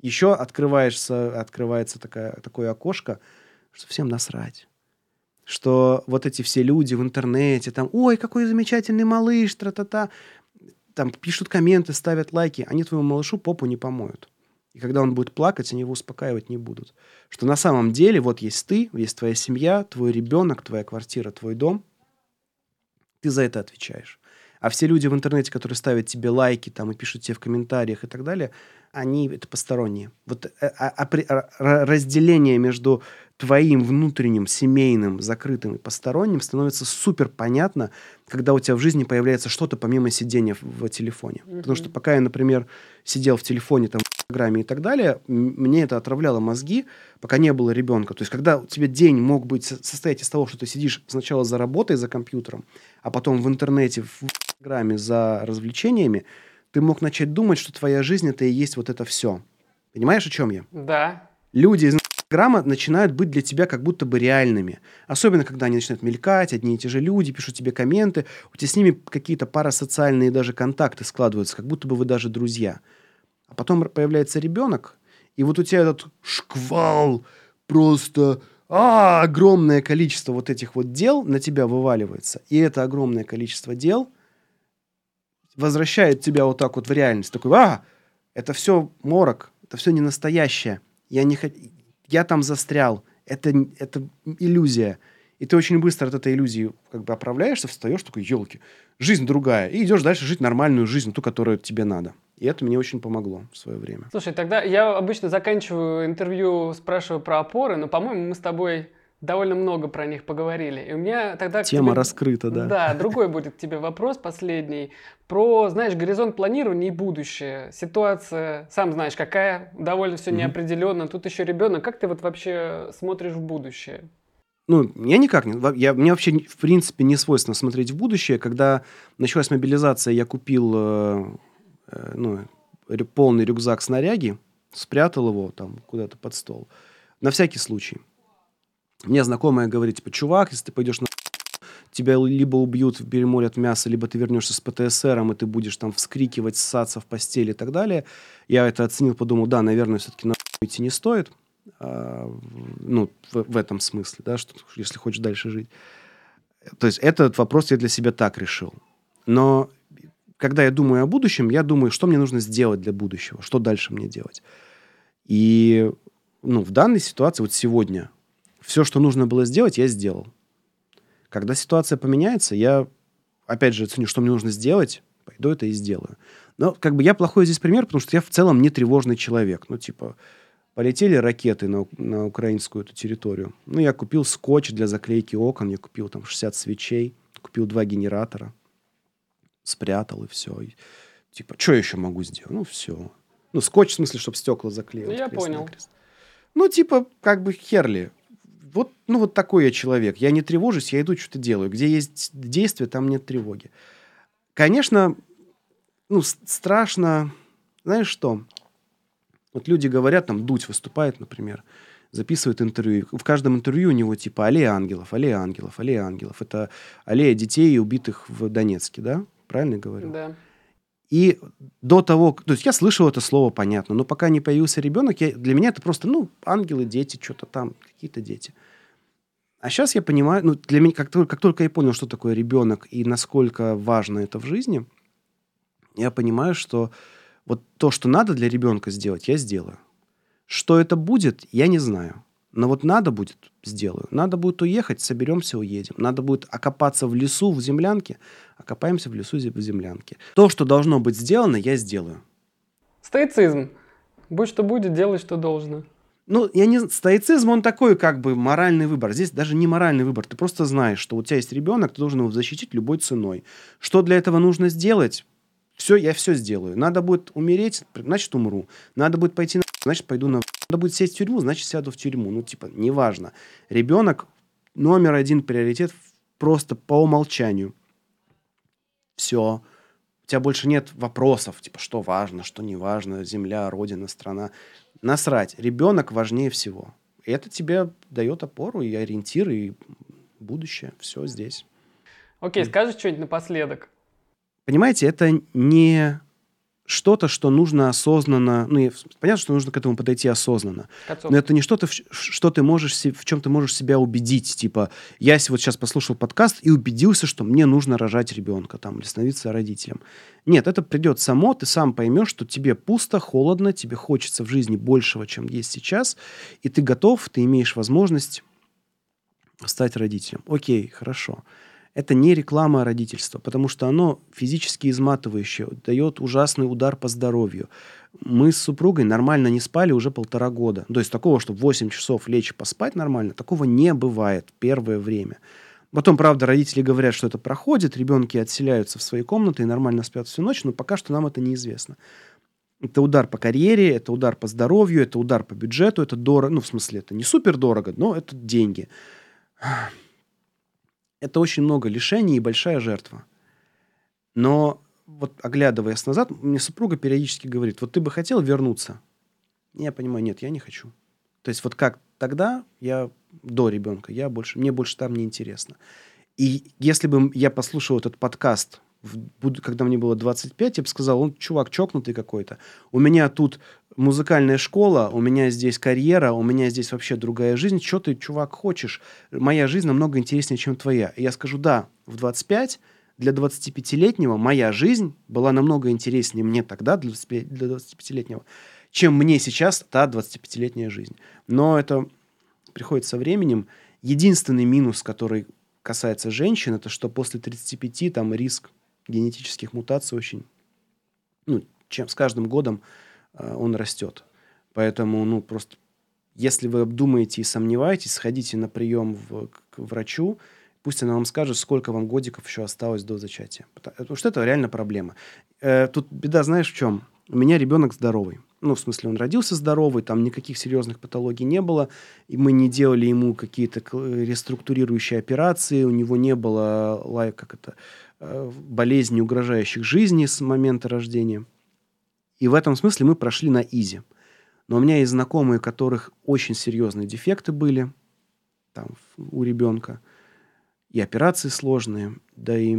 еще открываешься, открывается такая, такое окошко, что всем насрать. Что вот эти все люди в интернете, там, ой, какой замечательный малыш, тра-та-та там пишут комменты, ставят лайки, они твоему малышу попу не помоют. И когда он будет плакать, они его успокаивать не будут. Что на самом деле вот есть ты, есть твоя семья, твой ребенок, твоя квартира, твой дом. Ты за это отвечаешь. А все люди в интернете, которые ставят тебе лайки там, и пишут тебе в комментариях и так далее, они это посторонние. Вот а, а, а, разделение между твоим внутренним, семейным, закрытым и посторонним становится супер понятно, когда у тебя в жизни появляется что-то помимо сидения в, в телефоне. Mm-hmm. Потому что пока я, например, сидел в телефоне, там, в Инстаграме и так далее, мне это отравляло мозги, пока не было ребенка. То есть, когда у тебя день мог быть состоять из того, что ты сидишь сначала за работой, за компьютером, а потом в интернете, в Инстаграме за развлечениями, ты мог начать думать, что твоя жизнь это и есть вот это все. Понимаешь, о чем я? Да. Люди из Инстаграма начинают быть для тебя как будто бы реальными. Особенно, когда они начинают мелькать, одни и те же люди, пишут тебе комменты, у тебя с ними какие-то парасоциальные даже контакты складываются, как будто бы вы даже друзья. А потом появляется ребенок, и вот у тебя этот шквал просто а, огромное количество вот этих вот дел на тебя вываливается. И это огромное количество дел возвращает тебя вот так вот в реальность. Такой, а, это все морок, это все не настоящее. Я не хочу я там застрял, это, это иллюзия. И ты очень быстро от этой иллюзии как бы оправляешься, встаешь, такой, елки, жизнь другая. И идешь дальше жить нормальную жизнь, ту, которую тебе надо. И это мне очень помогло в свое время. Слушай, тогда я обычно заканчиваю интервью, спрашиваю про опоры, но, по-моему, мы с тобой довольно много про них поговорили. И у меня тогда... Тема тебе... раскрыта, да. Да, другой будет тебе вопрос последний. Про, знаешь, горизонт планирования и будущее. Ситуация, сам знаешь, какая, довольно все неопределенно. Тут еще ребенок. Как ты вот вообще смотришь в будущее? Ну, я никак не... Я, мне вообще, в принципе, не свойственно смотреть в будущее. Когда началась мобилизация, я купил э, э, ну, полный рюкзак снаряги, спрятал его там куда-то под стол. На всякий случай. Мне знакомая говорит, типа, чувак, если ты пойдешь на тебя либо убьют, перемолят мясо, либо ты вернешься с ПТСРом, и ты будешь там вскрикивать, ссаться в постели и так далее. Я это оценил, подумал, да, наверное, все-таки на идти не стоит. А, ну, в, в этом смысле, да, что если хочешь дальше жить. То есть этот вопрос я для себя так решил. Но когда я думаю о будущем, я думаю, что мне нужно сделать для будущего, что дальше мне делать. И ну, в данной ситуации, вот сегодня, все, что нужно было сделать, я сделал. Когда ситуация поменяется, я, опять же, оценю, что мне нужно сделать, пойду это и сделаю. Но как бы я плохой здесь пример, потому что я в целом не тревожный человек. Ну, типа, полетели ракеты на, на украинскую эту территорию. Ну, я купил скотч для заклейки окон, я купил там 60 свечей, купил два генератора, спрятал и все. И, типа, что еще могу сделать? Ну, все. Ну, скотч в смысле, чтобы стекла заклеил. Ну, я понял. Крест. Ну, типа, как бы херли. Вот, ну, вот такой я человек. Я не тревожусь, я иду, что-то делаю. Где есть действие, там нет тревоги. Конечно, ну, страшно... Знаешь что? Вот люди говорят, там, Дудь выступает, например, записывает интервью. В каждом интервью у него типа «Аллея ангелов», «Аллея ангелов», «Аллея ангелов». Это аллея детей, убитых в Донецке, да? Правильно говорю? Да. И до того, то есть я слышал это слово, понятно, но пока не появился ребенок, я, для меня это просто, ну, ангелы, дети, что-то там, какие-то дети. А сейчас я понимаю, ну, для меня, как, как только я понял, что такое ребенок и насколько важно это в жизни, я понимаю, что вот то, что надо для ребенка сделать, я сделаю. Что это будет, я не знаю. Но вот надо будет, сделаю. Надо будет уехать, соберемся, уедем. Надо будет окопаться в лесу, в землянке, окопаемся в лесу, в землянке. То, что должно быть сделано, я сделаю. Стоицизм. Будь что будет, делай, что должно. Ну, я не... Стоицизм, он такой, как бы, моральный выбор. Здесь даже не моральный выбор. Ты просто знаешь, что у тебя есть ребенок, ты должен его защитить любой ценой. Что для этого нужно сделать? Все, я все сделаю. Надо будет умереть, значит, умру. Надо будет пойти на значит, пойду на... Надо будет сесть в тюрьму, значит, сяду в тюрьму. Ну, типа, неважно. Ребенок номер один приоритет просто по умолчанию. Все. У тебя больше нет вопросов, типа, что важно, что не важно, земля, родина, страна. Насрать. Ребенок важнее всего. И это тебе дает опору и ориентир, и будущее. Все здесь. Окей, okay, скажешь что-нибудь напоследок? Понимаете, это не что-то, что нужно осознанно, ну, понятно, что нужно к этому подойти осознанно, но это не что-то, что ты можешь, в чем ты можешь себя убедить, типа, я вот сейчас послушал подкаст и убедился, что мне нужно рожать ребенка, там, или становиться родителем. Нет, это придет само, ты сам поймешь, что тебе пусто, холодно, тебе хочется в жизни большего, чем есть сейчас, и ты готов, ты имеешь возможность стать родителем. Окей, хорошо. Хорошо это не реклама родительства, потому что оно физически изматывающее, дает ужасный удар по здоровью. Мы с супругой нормально не спали уже полтора года. То есть такого, чтобы 8 часов лечь и поспать нормально, такого не бывает первое время. Потом, правда, родители говорят, что это проходит, ребенки отселяются в свои комнаты и нормально спят всю ночь, но пока что нам это неизвестно. Это удар по карьере, это удар по здоровью, это удар по бюджету, это дорого, ну, в смысле, это не супер дорого, но это деньги это очень много лишений и большая жертва. Но вот оглядываясь назад, мне супруга периодически говорит, вот ты бы хотел вернуться? Я понимаю, нет, я не хочу. То есть вот как тогда, я до ребенка, я больше, мне больше там не интересно. И если бы я послушал этот подкаст когда мне было 25, я бы сказал, он чувак чокнутый какой-то. У меня тут музыкальная школа, у меня здесь карьера, у меня здесь вообще другая жизнь. Что ты, чувак, хочешь? Моя жизнь намного интереснее, чем твоя. И я скажу, да, в 25 для 25-летнего моя жизнь была намного интереснее мне тогда, для 25-летнего, чем мне сейчас та 25-летняя жизнь. Но это приходит со временем. Единственный минус, который касается женщин, это что после 35 там риск генетических мутаций очень, ну, чем с каждым годом э, он растет. Поэтому, ну, просто, если вы обдумаете и сомневаетесь, сходите на прием в, к врачу, пусть она вам скажет, сколько вам годиков еще осталось до зачатия. Потому что это реально проблема. Э, тут беда, знаешь, в чем? У меня ребенок здоровый. Ну, в смысле, он родился здоровый, там никаких серьезных патологий не было, и мы не делали ему какие-то реструктурирующие операции, у него не было, лайк, как это, Э, болезней, угрожающих жизни с момента рождения. И в этом смысле мы прошли на изи. Но у меня есть знакомые, у которых очень серьезные дефекты были там, у ребенка. И операции сложные, да и...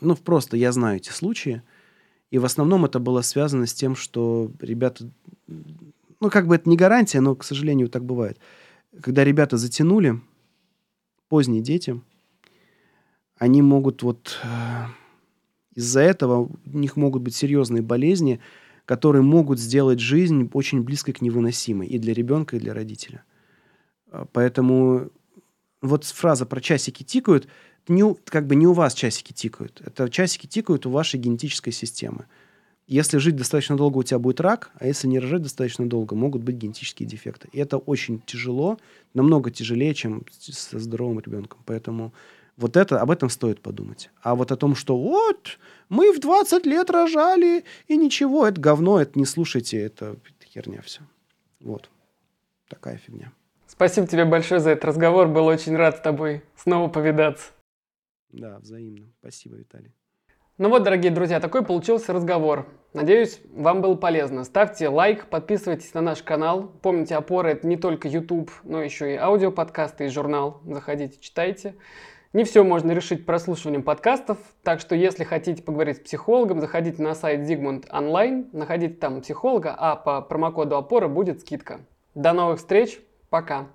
Ну, просто я знаю эти случаи. И в основном это было связано с тем, что ребята... Ну, как бы это не гарантия, но, к сожалению, так бывает. Когда ребята затянули, поздние дети – они могут вот э, из-за этого у них могут быть серьезные болезни, которые могут сделать жизнь очень близкой к невыносимой и для ребенка, и для родителя. А, поэтому вот фраза про часики тикают, не, как бы не у вас часики тикают. Это часики тикают у вашей генетической системы. Если жить достаточно долго, у тебя будет рак, а если не рожать достаточно долго, могут быть генетические дефекты. И это очень тяжело, намного тяжелее, чем со здоровым ребенком. Поэтому вот это, об этом стоит подумать. А вот о том, что вот, мы в 20 лет рожали, и ничего, это говно, это не слушайте, это, херня все. Вот. такая фигня. Спасибо тебе большое за этот разговор. Был очень рад с тобой снова повидаться. Да, взаимно. Спасибо, Виталий. Ну вот, дорогие друзья, такой получился разговор. Надеюсь, вам было полезно. Ставьте лайк, подписывайтесь на наш канал. Помните, опора это не только YouTube, но еще и аудиоподкасты и журнал. Заходите, читайте. Не все можно решить прослушиванием подкастов, так что если хотите поговорить с психологом, заходите на сайт Zigmund Online, находите там психолога, а по промокоду опора будет скидка. До новых встреч, пока!